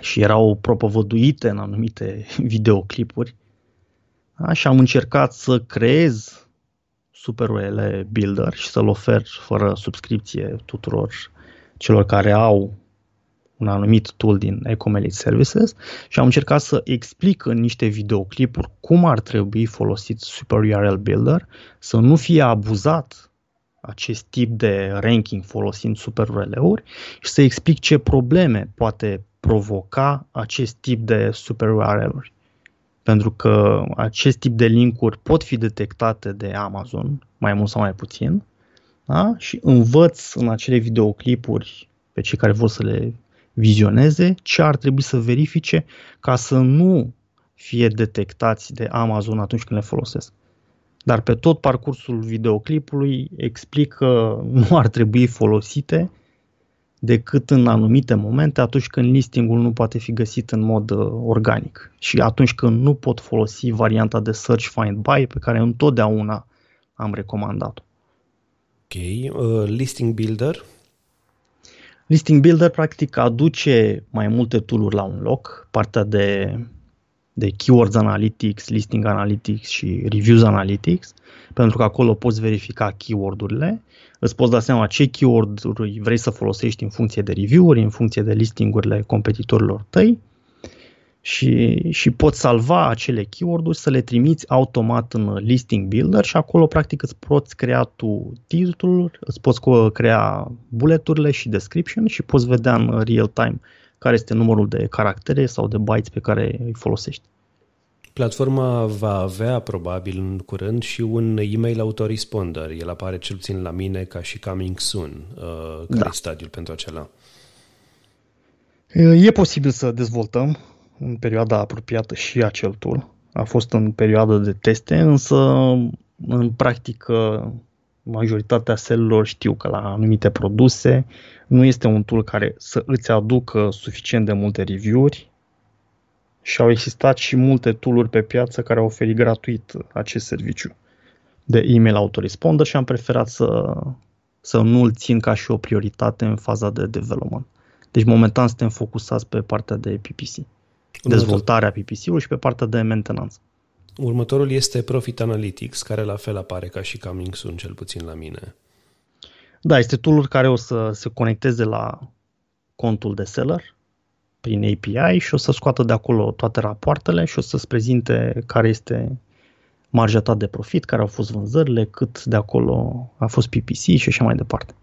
și erau propovăduite în anumite *laughs* videoclipuri da? Și am încercat să creez Super URL Builder și să-l ofer fără subscripție tuturor celor care au un anumit tool din Ecomelit Services și am încercat să explic în niște videoclipuri cum ar trebui folosit Super URL Builder, să nu fie abuzat acest tip de ranking folosind super URL-uri și să explic ce probleme poate provoca acest tip de super URL-uri pentru că acest tip de linkuri pot fi detectate de Amazon, mai mult sau mai puțin, da? și învăț în acele videoclipuri pe cei care vor să le vizioneze ce ar trebui să verifice ca să nu fie detectați de Amazon atunci când le folosesc. Dar pe tot parcursul videoclipului explic că *laughs* nu ar trebui folosite decât în anumite momente, atunci când listingul nu poate fi găsit în mod uh, organic și atunci când nu pot folosi varianta de search find buy pe care întotdeauna am recomandat-o. Ok, uh, listing builder. Listing builder practic aduce mai multe tooluri la un loc, partea de de Keywords Analytics, Listing Analytics și Reviews Analytics, pentru că acolo poți verifica keyword-urile, îți poți da seama ce keyword-uri vrei să folosești în funcție de review-uri, în funcție de listingurile competitorilor tăi. Și, și poți salva acele keyword-uri să le trimiți automat în Listing Builder și acolo practic îți poți crea tu titlul, îți poți crea bulleturile și description și poți vedea în real time care este numărul de caractere sau de bytes pe care îi folosești. Platforma va avea probabil în curând și un email autoresponder. El apare cel puțin la mine ca și coming soon. Uh, care da. e stadiul pentru acela? E posibil să dezvoltăm în perioada apropiată și acel tool. A fost în perioadă de teste, însă în practică majoritatea selelor știu că la anumite produse nu este un tool care să îți aducă suficient de multe review-uri și au existat și multe tooluri pe piață care au oferit gratuit acest serviciu de email autoresponder și am preferat să, să nu-l țin ca și o prioritate în faza de development. Deci momentan suntem focusați pe partea de PPC, dezvoltarea PPC-ului și pe partea de mentenanță. Următorul este Profit Analytics, care la fel apare ca și Coming Soon, cel puțin la mine. Da, este tool care o să se conecteze la contul de seller prin API și o să scoată de acolo toate rapoartele și o să-ți prezinte care este marja ta de profit, care au fost vânzările, cât de acolo a fost PPC și așa mai departe.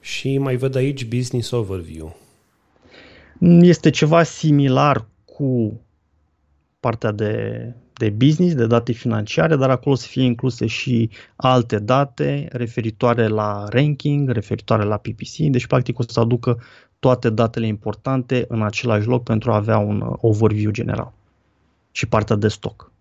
Și mai văd aici Business Overview. Este ceva similar cu partea de, de business, de date financiare, dar acolo să fie incluse și alte date referitoare la ranking, referitoare la PPC, deci practic o să aducă toate datele importante în același loc pentru a avea un overview general și partea de stoc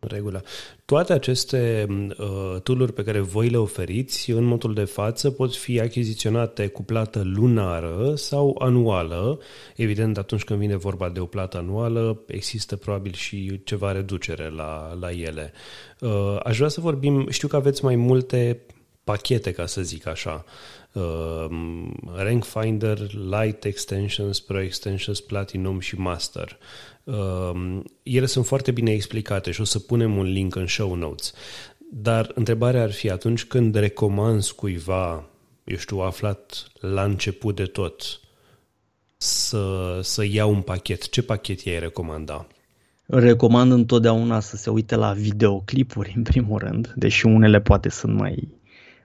regulă. Toate aceste uh, tool pe care voi le oferiți, în modul de față, pot fi achiziționate cu plată lunară sau anuală. Evident, atunci când vine vorba de o plată anuală, există probabil și ceva reducere la, la ele. Uh, aș vrea să vorbim, știu că aveți mai multe pachete, ca să zic așa. Uh, Rank Finder, Light Extensions, Pro Extensions, Platinum și Master. Uh, ele sunt foarte bine explicate și o să punem un link în show notes. Dar întrebarea ar fi atunci când recomanzi cuiva, eu știu, aflat la început de tot, să, să ia un pachet, ce pachet i-ai recomanda? Recomand întotdeauna să se uite la videoclipuri, în primul rând, deși unele poate sunt mai,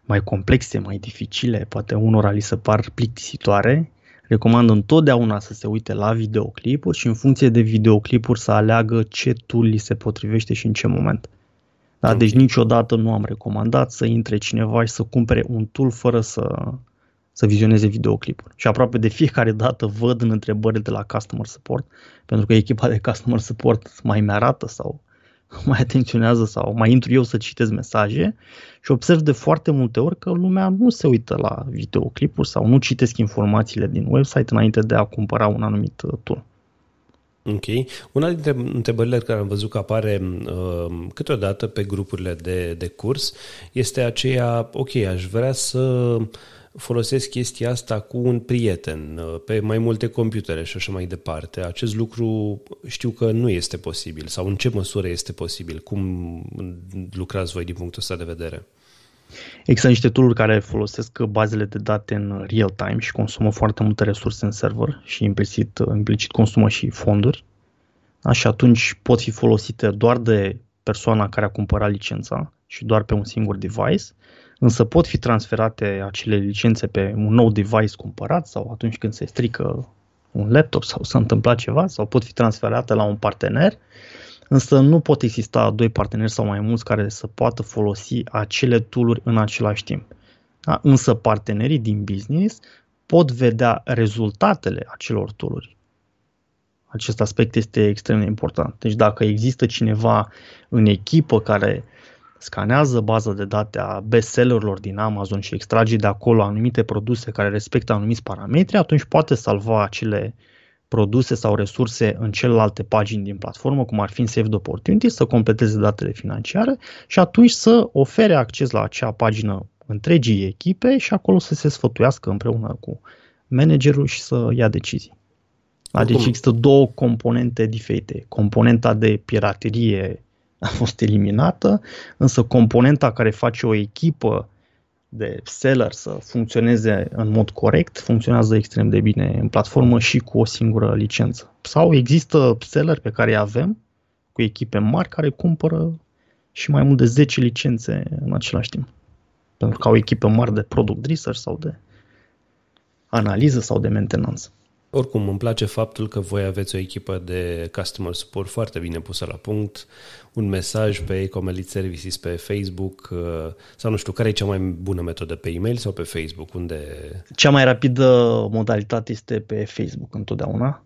mai complexe, mai dificile, poate unora li se par plictisitoare, recomand întotdeauna să se uite la videoclipuri și în funcție de videoclipuri să aleagă ce tool li se potrivește și în ce moment. Da? Okay. Deci niciodată nu am recomandat să intre cineva și să cumpere un tool fără să, să vizioneze videoclipuri. Și aproape de fiecare dată văd în întrebările de la customer support, pentru că echipa de customer support mai mi-arată sau *laughs* mai atenționează sau mai intru eu să citesc mesaje și observ de foarte multe ori că lumea nu se uită la videoclipuri sau nu citesc informațiile din website înainte de a cumpăra un anumit uh, tool. Ok. Una dintre întrebările care am văzut că apare uh, câteodată pe grupurile de, de curs este aceea, ok, aș vrea să uh, folosesc chestia asta cu un prieten, uh, pe mai multe computere și așa mai departe. Acest lucru știu că nu este posibil sau în ce măsură este posibil? Cum lucrați voi din punctul ăsta de vedere? Există niște tool care folosesc bazele de date în real time și consumă foarte multe resurse în server și implicit, implicit consumă și fonduri. Da? Și atunci pot fi folosite doar de persoana care a cumpărat licența și doar pe un singur device însă pot fi transferate acele licențe pe un nou device cumpărat sau atunci când se strică un laptop sau s-a întâmplat ceva sau pot fi transferate la un partener, însă nu pot exista doi parteneri sau mai mulți care să poată folosi acele tooluri în același timp. Da? Însă partenerii din business pot vedea rezultatele acelor tooluri. Acest aspect este extrem de important. Deci dacă există cineva în echipă care scanează baza de date a bestsellerilor din Amazon și extrage de acolo anumite produse care respectă anumiți parametri, atunci poate salva acele produse sau resurse în celelalte pagini din platformă, cum ar fi în Saved Opportunity, să completeze datele financiare și atunci să ofere acces la acea pagină întregii echipe și acolo să se sfătuiască împreună cu managerul și să ia decizii. Da, deci există două componente diferite. Componenta de piraterie a fost eliminată, însă componenta care face o echipă de seller să funcționeze în mod corect funcționează extrem de bine în platformă și cu o singură licență. Sau există seller pe care îi avem cu echipe mari care cumpără și mai mult de 10 licențe în același timp. Pentru că au echipe mari de product research sau de analiză sau de mentenanță. Oricum, îmi place faptul că voi aveți o echipă de customer support foarte bine pusă la punct, un mesaj pe Ecomelit Services pe Facebook uh, sau nu știu, care e cea mai bună metodă, pe e-mail sau pe Facebook? Unde... Cea mai rapidă modalitate este pe Facebook întotdeauna,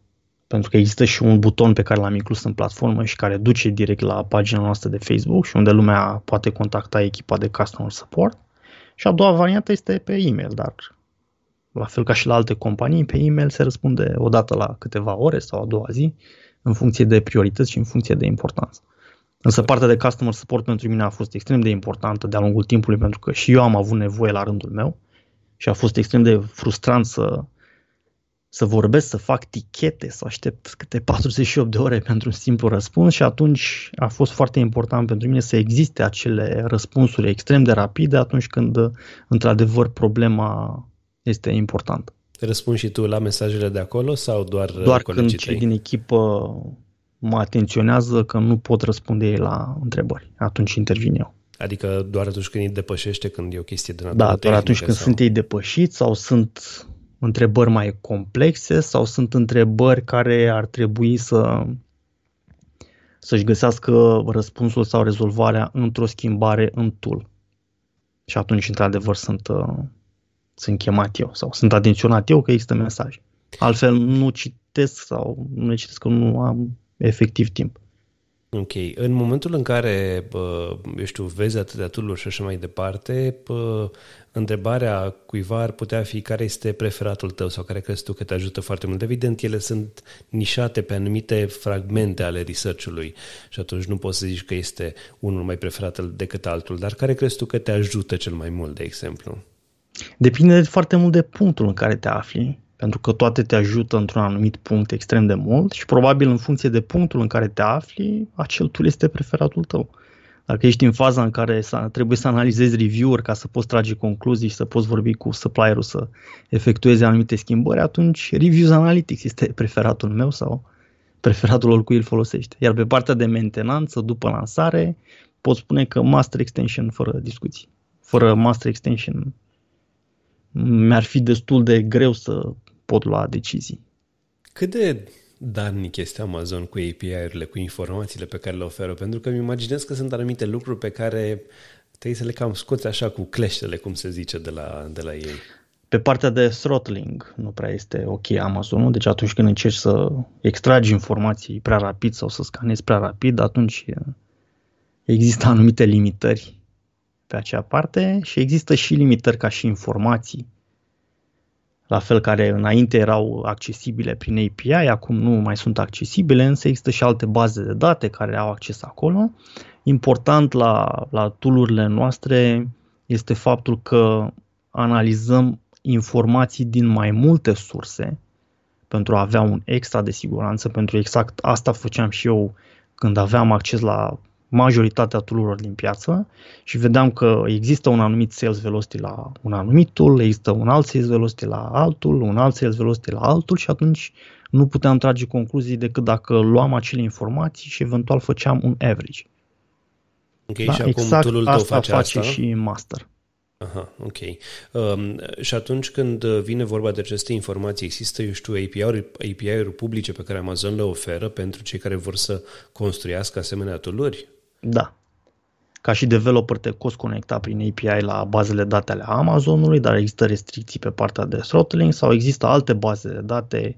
pentru că există și un buton pe care l-am inclus în platformă și care duce direct la pagina noastră de Facebook și unde lumea poate contacta echipa de customer support. Și a doua variantă este pe e-mail, dar la fel ca și la alte companii, pe e-mail se răspunde o dată la câteva ore sau a doua zi, în funcție de priorități și în funcție de importanță. Însă partea de customer support pentru mine a fost extrem de importantă de-a lungul timpului, pentru că și eu am avut nevoie la rândul meu și a fost extrem de frustrant să să vorbesc, să fac tichete, să aștept câte 48 de ore pentru un simplu răspuns și atunci a fost foarte important pentru mine să existe acele răspunsuri extrem de rapide atunci când într-adevăr problema este importantă. Răspunzi și tu la mesajele de acolo sau doar Doar când cei din echipă mă atenționează că nu pot răspunde ei la întrebări. Atunci intervin eu. Adică doar atunci când îi depășește, când e o chestie de natură Da, doar atunci când sau... sunt ei depășiți sau sunt întrebări mai complexe sau sunt întrebări care ar trebui să să-și găsească răspunsul sau rezolvarea într-o schimbare în tool. Și atunci, într-adevăr, sunt, uh, sunt chemat eu sau sunt atenționat eu că există mesaj. Altfel nu citesc sau nu le citesc că nu am efectiv timp. Ok. În momentul în care, eu știu, vezi atâtea tool și așa mai departe, întrebarea cuiva ar putea fi care este preferatul tău sau care crezi tu că te ajută foarte mult. Evident, ele sunt nișate pe anumite fragmente ale research-ului și atunci nu poți să zici că este unul mai preferat decât altul, dar care crezi tu că te ajută cel mai mult, de exemplu? Depinde foarte mult de punctul în care te afli pentru că toate te ajută într-un anumit punct extrem de mult și probabil în funcție de punctul în care te afli, acel tool este preferatul tău. Dacă ești în faza în care trebuie să analizezi review-uri ca să poți trage concluzii și să poți vorbi cu supplierul să efectueze anumite schimbări, atunci Reviews Analytics este preferatul meu sau preferatul oricui îl folosește. Iar pe partea de mentenanță, după lansare, pot spune că Master Extension fără discuții. Fără Master Extension mi-ar fi destul de greu să pot lua decizii. Cât de darnic este Amazon cu API-urile, cu informațiile pe care le oferă? Pentru că îmi imaginez că sunt anumite lucruri pe care trebuie să le cam scoți așa cu cleștele, cum se zice, de la, de la ei. Pe partea de throttling nu prea este ok Amazonul, deci atunci când încerci să extragi informații prea rapid sau să scanezi prea rapid, atunci există anumite limitări pe acea parte și există și limitări ca și informații la fel care înainte erau accesibile prin API, acum nu mai sunt accesibile, însă există și alte baze de date care au acces acolo. Important la, la tool noastre este faptul că analizăm informații din mai multe surse pentru a avea un extra de siguranță, pentru exact asta făceam și eu când aveam acces la majoritatea tool din piață și vedeam că există un anumit sales velocity la un anumit tool, există un alt sales velocity la altul, un alt sales velocity la altul și atunci nu puteam trage concluzii decât dacă luam acele informații și eventual făceam un average. Ok, da? și acum exact tool tău asta face, face asta? și master. Aha, ok. Um, și atunci când vine vorba de aceste informații, există, eu știu, API-uri, API-uri publice pe care Amazon le oferă pentru cei care vor să construiască asemenea tooluri? Da. Ca și developer te poți conecta prin API la bazele date ale Amazonului, dar există restricții pe partea de throttling sau există alte baze de date,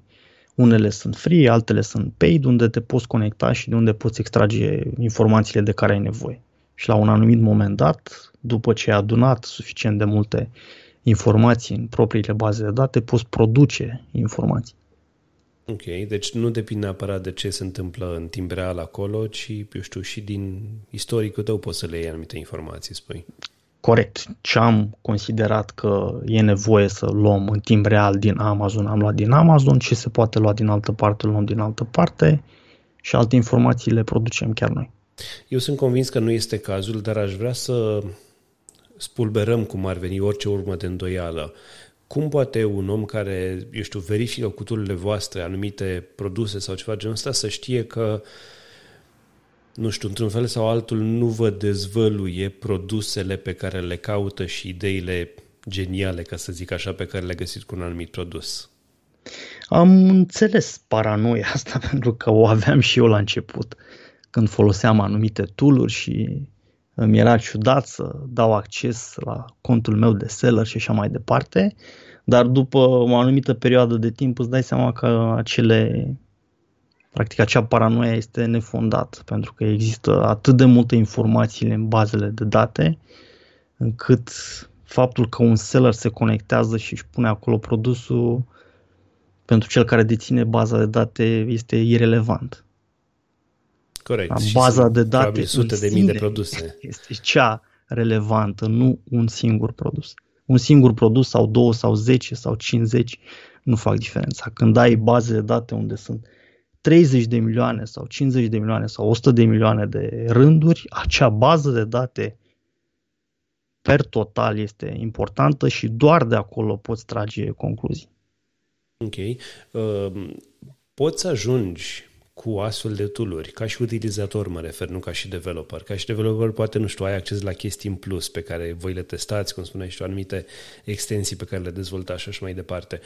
unele sunt free, altele sunt paid, unde te poți conecta și de unde poți extrage informațiile de care ai nevoie. Și la un anumit moment dat, după ce ai adunat suficient de multe informații în propriile baze de date, poți produce informații. Ok, deci nu depinde neapărat de ce se întâmplă în timp real acolo, ci, eu știu, și din istoricul tău poți să le iei anumite informații, spui. Corect. Ce am considerat că e nevoie să luăm în timp real din Amazon, am luat din Amazon, ce se poate lua din altă parte, luăm din altă parte și alte informații le producem chiar noi. Eu sunt convins că nu este cazul, dar aș vrea să spulberăm cum ar veni orice urmă de îndoială. Cum poate un om care, eu știu, verifică cu tururile voastre anumite produse sau ceva genul ăsta să știe că nu știu, într-un fel sau altul nu vă dezvăluie produsele pe care le caută și ideile geniale, ca să zic așa, pe care le găsiți cu un anumit produs. Am înțeles paranoia asta *laughs* pentru că o aveam și eu la început, când foloseam anumite tooluri și mi era ciudat să dau acces la contul meu de seller și așa mai departe, dar după o anumită perioadă de timp îți dai seama că acele practic acea paranoia este nefondat pentru că există atât de multe informații în bazele de date încât faptul că un seller se conectează și își pune acolo produsul pentru cel care deține baza de date este irelevant. Corect. Baza de date sute de mii de produse. *laughs* Este cea relevantă, nu un singur produs. Un singur produs sau două sau zece sau 50 nu fac diferența. Când ai baze de date unde sunt 30 de milioane sau 50 de milioane sau 100 de milioane de rânduri, acea bază de date per total este importantă și doar de acolo poți trage concluzii. Ok. Uh, poți să ajungi cu astfel de tool ca și utilizator mă refer, nu ca și developer. Ca și developer poate, nu știu, ai acces la chestii în plus pe care voi le testați, cum spuneai și anumite extensii pe care le dezvoltați și așa mai departe.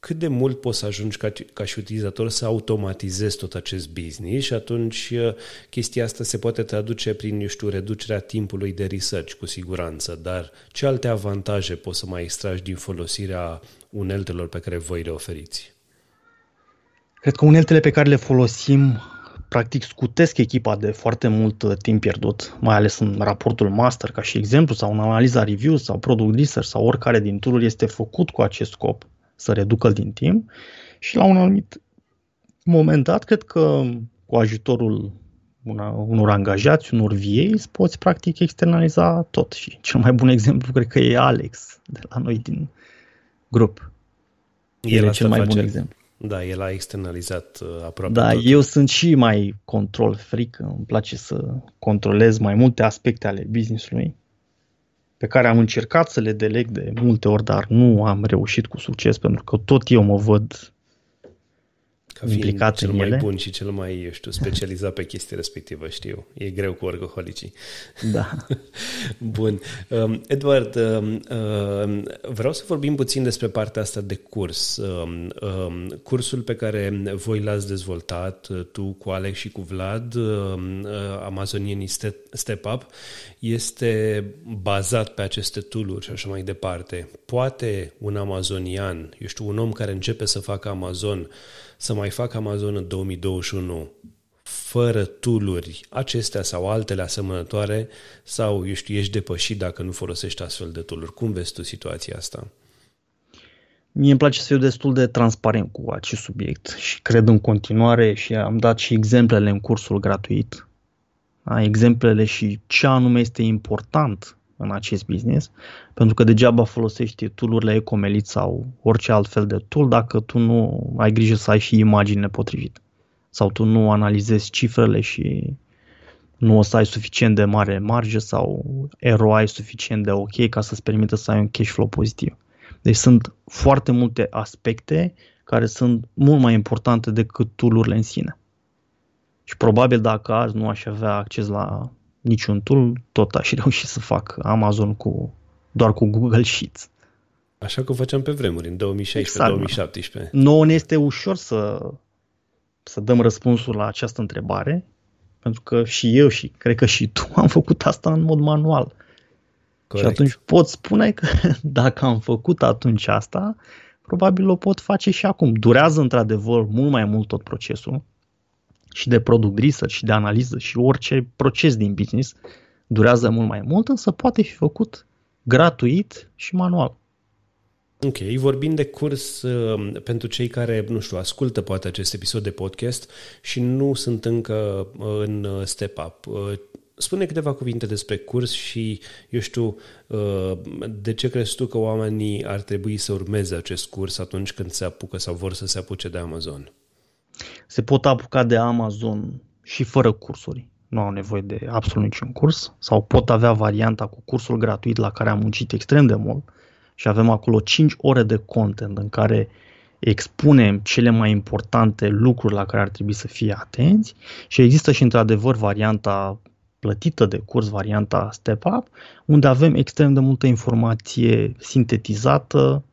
Cât de mult poți să ajungi ca, ca și utilizator să automatizezi tot acest business și atunci uh, chestia asta se poate traduce prin, eu știu, reducerea timpului de research, cu siguranță, dar ce alte avantaje poți să mai extragi din folosirea uneltelor pe care voi le oferiți? Cred că uneltele pe care le folosim practic scutesc echipa de foarte mult uh, timp pierdut, mai ales în raportul master, ca și exemplu, sau în analiza review sau product research sau oricare din tool este făcut cu acest scop, să reducă din timp și la un anumit moment dat, cred că cu ajutorul una, unor angajați, unor VA, poți practic externaliza tot și cel mai bun exemplu cred că e Alex de la noi din grup. El e cel mai face. bun exemplu. Da, el a externalizat uh, aproape Da, tot. eu sunt și mai control fric, îmi place să controlez mai multe aspecte ale business-ului pe care am încercat să le deleg de multe ori, dar nu am reușit cu succes pentru că tot eu mă văd ca implicat cel în mai ele. bun și cel mai, eu știu, specializat pe chestia respectivă, știu. E greu cu orgoholicii. Da. *laughs* bun. Um, Edward, um, um, vreau să vorbim puțin despre partea asta de curs. Um, um, cursul pe care voi l-ați dezvoltat, uh, tu cu Alex și cu Vlad, um, uh, Amazonienii Step Up, este bazat pe aceste tooluri și așa mai departe. Poate un amazonian, eu știu, un om care începe să facă Amazon, să mai facă Amazon în 2021 fără tooluri acestea sau altele asemănătoare sau, eu știu, ești depășit dacă nu folosești astfel de tooluri. Cum vezi tu situația asta? Mie îmi place să fiu destul de transparent cu acest subiect și cred în continuare și am dat și exemplele în cursul gratuit, da? exemplele și ce anume este important în acest business, pentru că degeaba folosești tool-urile Ecomelit sau orice alt fel de tool dacă tu nu ai grijă să ai și imaginile potrivite sau tu nu analizezi cifrele și nu o să ai suficient de mare marge sau ROI suficient de ok ca să-ți permită să ai un cash flow pozitiv. Deci sunt foarte multe aspecte care sunt mult mai importante decât tool-urile în sine. Și probabil dacă azi nu aș avea acces la niciun tool, tot aș reuși să fac Amazon cu doar cu Google Sheets. Așa cum făceam pe vremuri, în 2016-2017. Exact. Nouă ne este ușor să, să dăm răspunsul la această întrebare, pentru că și eu și cred că și tu *laughs* am făcut asta în mod manual. Corect. Și atunci pot spune că *laughs* dacă am făcut atunci asta, probabil o pot face și acum. Durează într-adevăr mult mai mult tot procesul, și de product research și de analiză și orice proces din business durează mult mai mult, însă poate fi făcut gratuit și manual. Ok, vorbind de curs uh, pentru cei care, nu știu, ascultă poate acest episod de podcast și nu sunt încă uh, în uh, Step Up, uh, spune câteva cuvinte despre curs și, eu știu, uh, de ce crezi tu că oamenii ar trebui să urmeze acest curs atunci când se apucă sau vor să se apuce de Amazon? Se pot apuca de Amazon și fără cursuri. Nu au nevoie de absolut niciun curs sau pot avea varianta cu cursul gratuit la care am muncit extrem de mult și avem acolo 5 ore de content în care expunem cele mai importante lucruri la care ar trebui să fie atenți și există și într-adevăr varianta plătită de curs, varianta Step Up, unde avem extrem de multă informație sintetizată,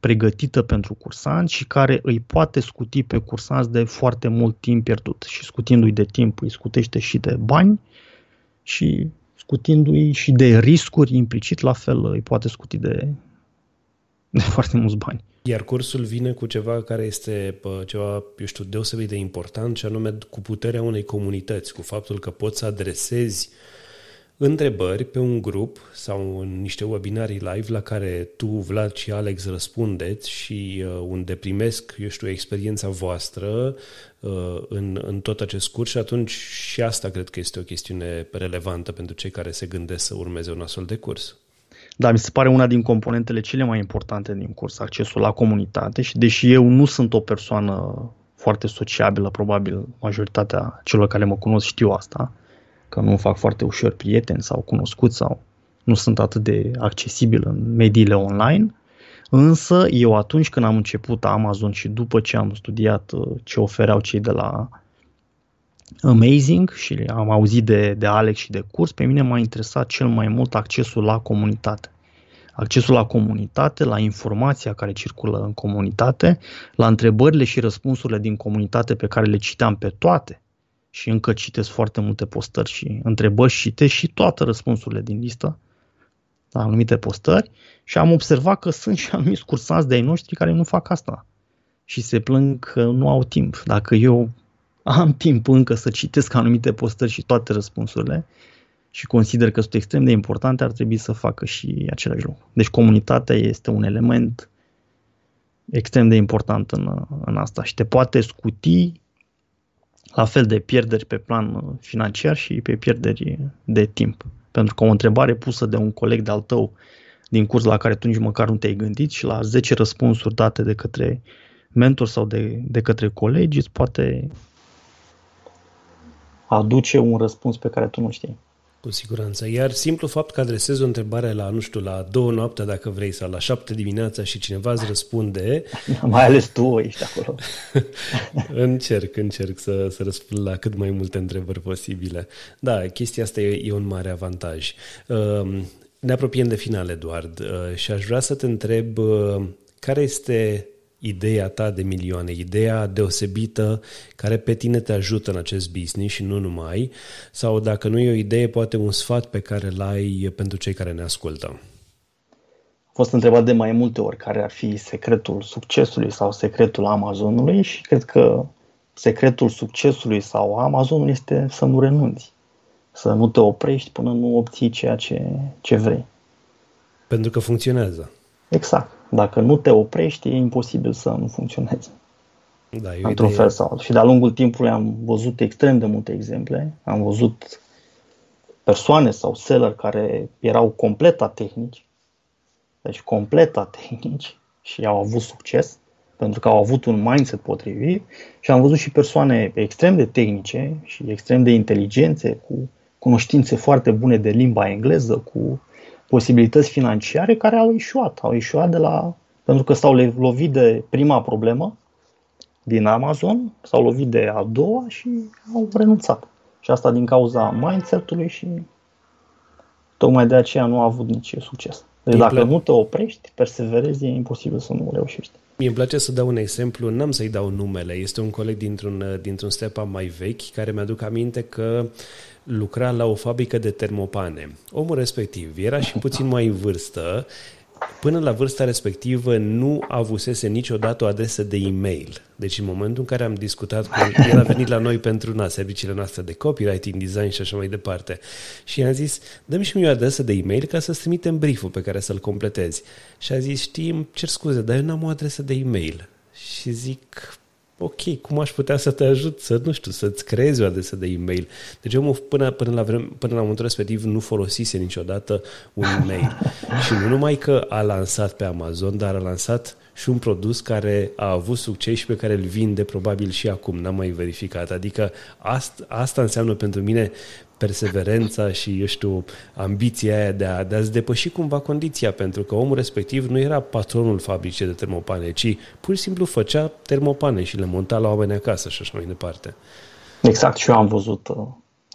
pregătită pentru cursanți și care îi poate scuti pe cursanți de foarte mult timp pierdut. Și scutindu-i de timp, îi scutește și de bani și scutindu-i și de riscuri implicit, la fel îi poate scuti de, de foarte mulți bani. Iar cursul vine cu ceva care este ceva, eu știu, deosebit de important, și anume cu puterea unei comunități, cu faptul că poți să adresezi uh, întrebări pe un grup sau în niște webinarii live la care tu, Vlad și Alex răspundeți și uh, unde primesc, eu știu, experiența voastră uh, în, în tot acest curs și atunci și asta cred că este o chestiune relevantă pentru cei care se gândesc să urmeze un astfel de curs. Da, mi se pare una din componentele cele mai importante din curs, accesul la comunitate și deși eu nu sunt o persoană foarte sociabilă, probabil majoritatea celor care mă cunosc știu asta, că nu fac foarte ușor prieteni sau cunoscuți sau nu sunt atât de accesibil în mediile online, însă eu atunci când am început Amazon și după ce am studiat uh, ce ofereau cei de la Amazing și am auzit de, de Alex și de curs, pe mine m-a interesat cel mai mult accesul la comunitate. Accesul la comunitate, la informația care circulă în comunitate, la întrebările și răspunsurile din comunitate pe care le citeam pe toate și încă citesc foarte multe postări și întrebări și citesc și toate răspunsurile din listă la anumite postări și am observat că sunt și anumiți cursanți de ai noștri care nu fac asta și se plâng că nu au timp. Dacă eu am timp încă să citesc anumite postări și toate răspunsurile și consider că sunt extrem de importante, ar trebui să facă și același lucru. Deci comunitatea este un element extrem de important în, în asta și te poate scuti la fel de pierderi pe plan financiar și pe pierderi de timp. Pentru că o întrebare pusă de un coleg de-al tău din curs la care tu nici măcar nu te-ai gândit și la 10 răspunsuri date de către mentor sau de, de către colegi îți poate aduce un răspuns pe care tu nu știi. Cu siguranță. Iar simplu fapt că adresezi o întrebare la, nu știu, la două noaptea, dacă vrei, sau la șapte dimineața și cineva îți răspunde... *laughs* Mai ales tu ești acolo. *laughs* încerc, încerc să, să răspund la cât mai multe întrebări posibile. Da, chestia asta e, e un mare avantaj. Um, ne apropiem de final, Eduard, uh, și aș vrea să te întreb uh, care este ideea ta de milioane, ideea deosebită care pe tine te ajută în acest business și nu numai, sau dacă nu e o idee, poate un sfat pe care l-ai pentru cei care ne ascultă. A fost întrebat de mai multe ori care ar fi secretul succesului sau secretul Amazonului și cred că secretul succesului sau Amazonului este să nu renunți, să nu te oprești până nu obții ceea ce, ce vrei. Pentru că funcționează. Exact. Dacă nu te oprești, e imposibil să nu funcționeze. Da, într-un idee... fel sau altul. Și de-a lungul timpului am văzut extrem de multe exemple. Am văzut persoane sau seller care erau complet atehnici, deci complet atehnici și au avut succes pentru că au avut un mindset potrivit și am văzut și persoane extrem de tehnice și extrem de inteligențe, cu cunoștințe foarte bune de limba engleză, cu posibilități financiare care au ieșuat. Au ieșuat de la, pentru că s-au lovit de prima problemă din Amazon, s-au lovit de a doua și au renunțat. Și asta din cauza mindset-ului și tocmai de aceea nu a avut nici succes. Deci dacă nu te oprești, perseverezi, e imposibil să nu reușești. Mie îmi place să dau un exemplu, n-am să-i dau numele, este un coleg dintr-un, dintr-un step mai vechi care mi-aduc aminte că lucra la o fabrică de termopane. Omul respectiv era și puțin mai în vârstă, până la vârsta respectivă nu avusese niciodată o adresă de e-mail. Deci în momentul în care am discutat cu el, el a venit la noi pentru na, serviciile noastre de copywriting, design și așa mai departe. Și i-am zis, dă-mi și mie o adresă de e-mail ca să-ți trimitem brief pe care să-l completezi. Și a zis, știi, cer scuze, dar eu n-am o adresă de e-mail. Și zic, ok, cum aș putea să te ajut să, nu știu, să-ți creezi o adresă de e-mail. Deci omul până, până, la, vreme, până la momentul respectiv nu folosise niciodată un *laughs* e-mail. și nu numai că a lansat pe Amazon, dar a lansat și un produs care a avut succes și pe care îl vinde probabil și acum, n-am mai verificat. Adică asta, asta înseamnă pentru mine perseverența și, eu știu, ambiția aia de, a, de a-ți depăși cumva condiția, pentru că omul respectiv nu era patronul fabricii de termopane, ci pur și simplu făcea termopane și le monta la oameni acasă și așa mai departe. Exact, și eu am văzut, uh,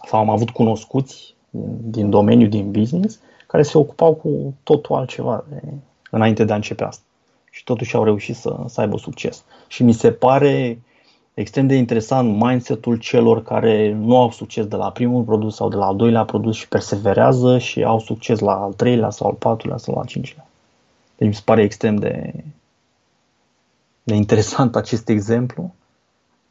sau am avut cunoscuți din domeniul, din business, care se ocupau cu totul altceva de, înainte de a începe asta. Și totuși au reușit să, să aibă succes. Și mi se pare extrem de interesant mindset-ul celor care nu au succes de la primul produs sau de la al doilea produs și perseverează și au succes la al treilea sau al patrulea sau al cincilea. Deci mi se pare extrem de, de interesant *laughs* acest exemplu.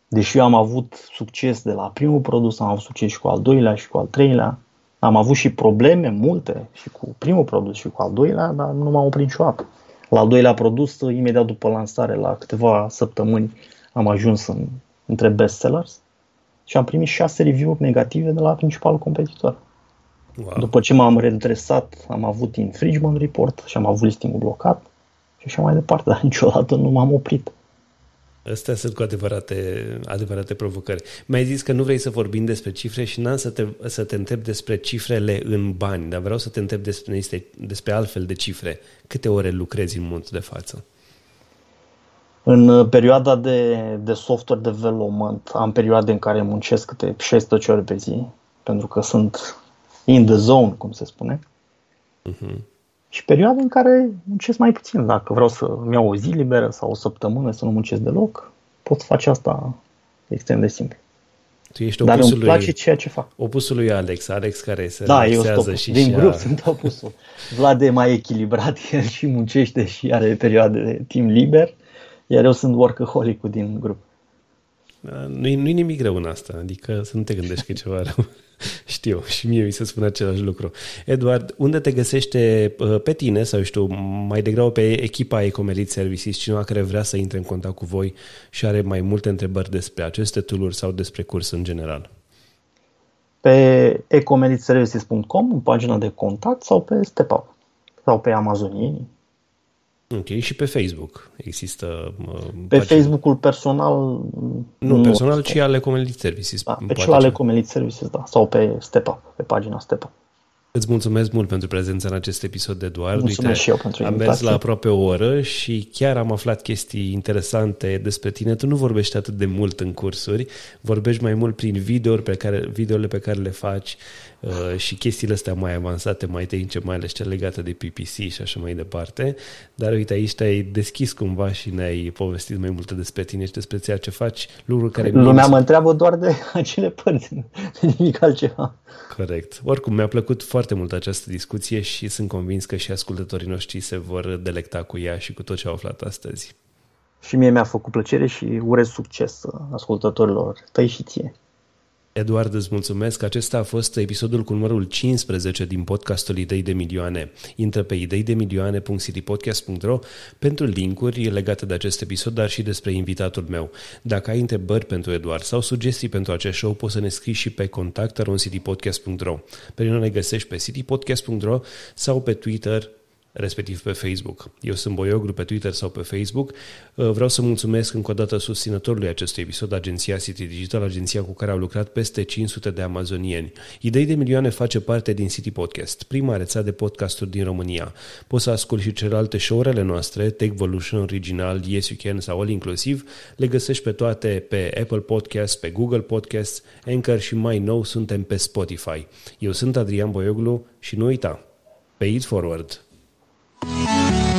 Deși eu am avut succes de la primul produs, am avut succes și cu al doilea și cu al treilea. Am avut și probleme multe și cu primul produs și cu al doilea, dar nu m-am oprit niciodată. La al doilea produs, imediat după lansare, la câteva săptămâni, am ajuns în, între bestsellers și am primit șase review-uri negative de la principalul competitor. Wow. După ce m-am redresat, am avut infringement report și am avut listingul blocat și așa mai departe, *laughs* dar niciodată nu m-am oprit. Astea sunt cu adevărate, adevărate provocări. Mi-ai zis că nu vrei să vorbim despre cifre și n-am să te, să te întreb despre cifrele în bani, dar vreau să te întreb despre, despre altfel de cifre. Câte ore lucrezi în momentul de față? În uh, perioada de, de software development am perioade în care muncesc câte 16 ore pe zi, pentru că sunt in the zone, cum se spune. Uh-huh. Și perioade în care muncesc mai puțin. Dacă vreau să-mi iau o zi liberă sau o săptămână să nu muncesc deloc, pot face asta extrem de simplu. Tu ești Dar îmi place lui, ceea ce fac. Opusul lui Alex, Alex care se da, eu și Din grup a... sunt opusul. Vlad e mai echilibrat, *laughs* el și muncește și are perioade de timp liber, iar eu sunt workaholic din grup. Nu-i, nu-i nimic rău în asta, adică să nu te gândești că e ceva *laughs* rău. Știu, și mie mi se spune același lucru. Eduard, unde te găsește uh, pe tine sau știu, mai degrabă pe echipa Ecomerit Services, cineva care vrea să intre în contact cu voi și are mai multe întrebări despre aceste tool sau despre curs în general? Pe ecomeritservices.com, în pagina de contact sau pe StepUp sau pe Amazonieni. Ok, și pe Facebook există uh, Pe pagina. Facebook-ul personal Nu, nu personal, ci ale Comelit Services. Da, pe cel ale Comelit Services, da, sau pe StepUp, pe pagina StepUp. Îți mulțumesc mult pentru prezența în acest episod, Eduard. Mulțumesc Uite, și eu pentru Am mers la aproape o oră și chiar am aflat chestii interesante despre tine. Tu nu vorbești atât de mult în cursuri, vorbești mai mult prin videouri pe care, videole pe care le faci uh, și chestiile astea mai avansate, mai tehnice, mai ales cele legate de PPC și așa mai departe. Dar uite, aici te-ai deschis cumva și ne-ai povestit mai multe despre tine și despre ceea ce faci, lucruri care... Lumea mă întreabă doar de *laughs* acele părți, de nimic altceva. Corect. Oricum, mi-a plăcut foarte mult această discuție și sunt convins că și ascultătorii noștri se vor delecta cu ea și cu tot ce au aflat astăzi. Și mie mi-a făcut plăcere și urez succes ascultătorilor tăi și ție. Eduard, îți mulțumesc. Acesta a fost episodul cu numărul 15 din podcastul Idei de Milioane. Intră pe ideidemilioane.citypodcast.ro pentru linkuri legate de acest episod, dar și despre invitatul meu. Dacă ai întrebări pentru Eduard sau sugestii pentru acest show, poți să ne scrii și pe contact.citypodcast.ro. Pe noi ne găsești pe citypodcast.ro sau pe Twitter respectiv pe Facebook. Eu sunt Boioglu pe Twitter sau pe Facebook. Uh, vreau să mulțumesc încă o dată susținătorului acestui episod, agenția City Digital, agenția cu care au lucrat peste 500 de amazonieni. Idei de milioane face parte din City Podcast, prima rețea de podcasturi din România. Poți să asculti și celelalte show-urile noastre, Techvolution, Original, Yes You Can sau All Inclusiv. Le găsești pe toate pe Apple Podcast, pe Google Podcast, Anchor și mai nou suntem pe Spotify. Eu sunt Adrian Boioglu și nu uita, pay it forward! Música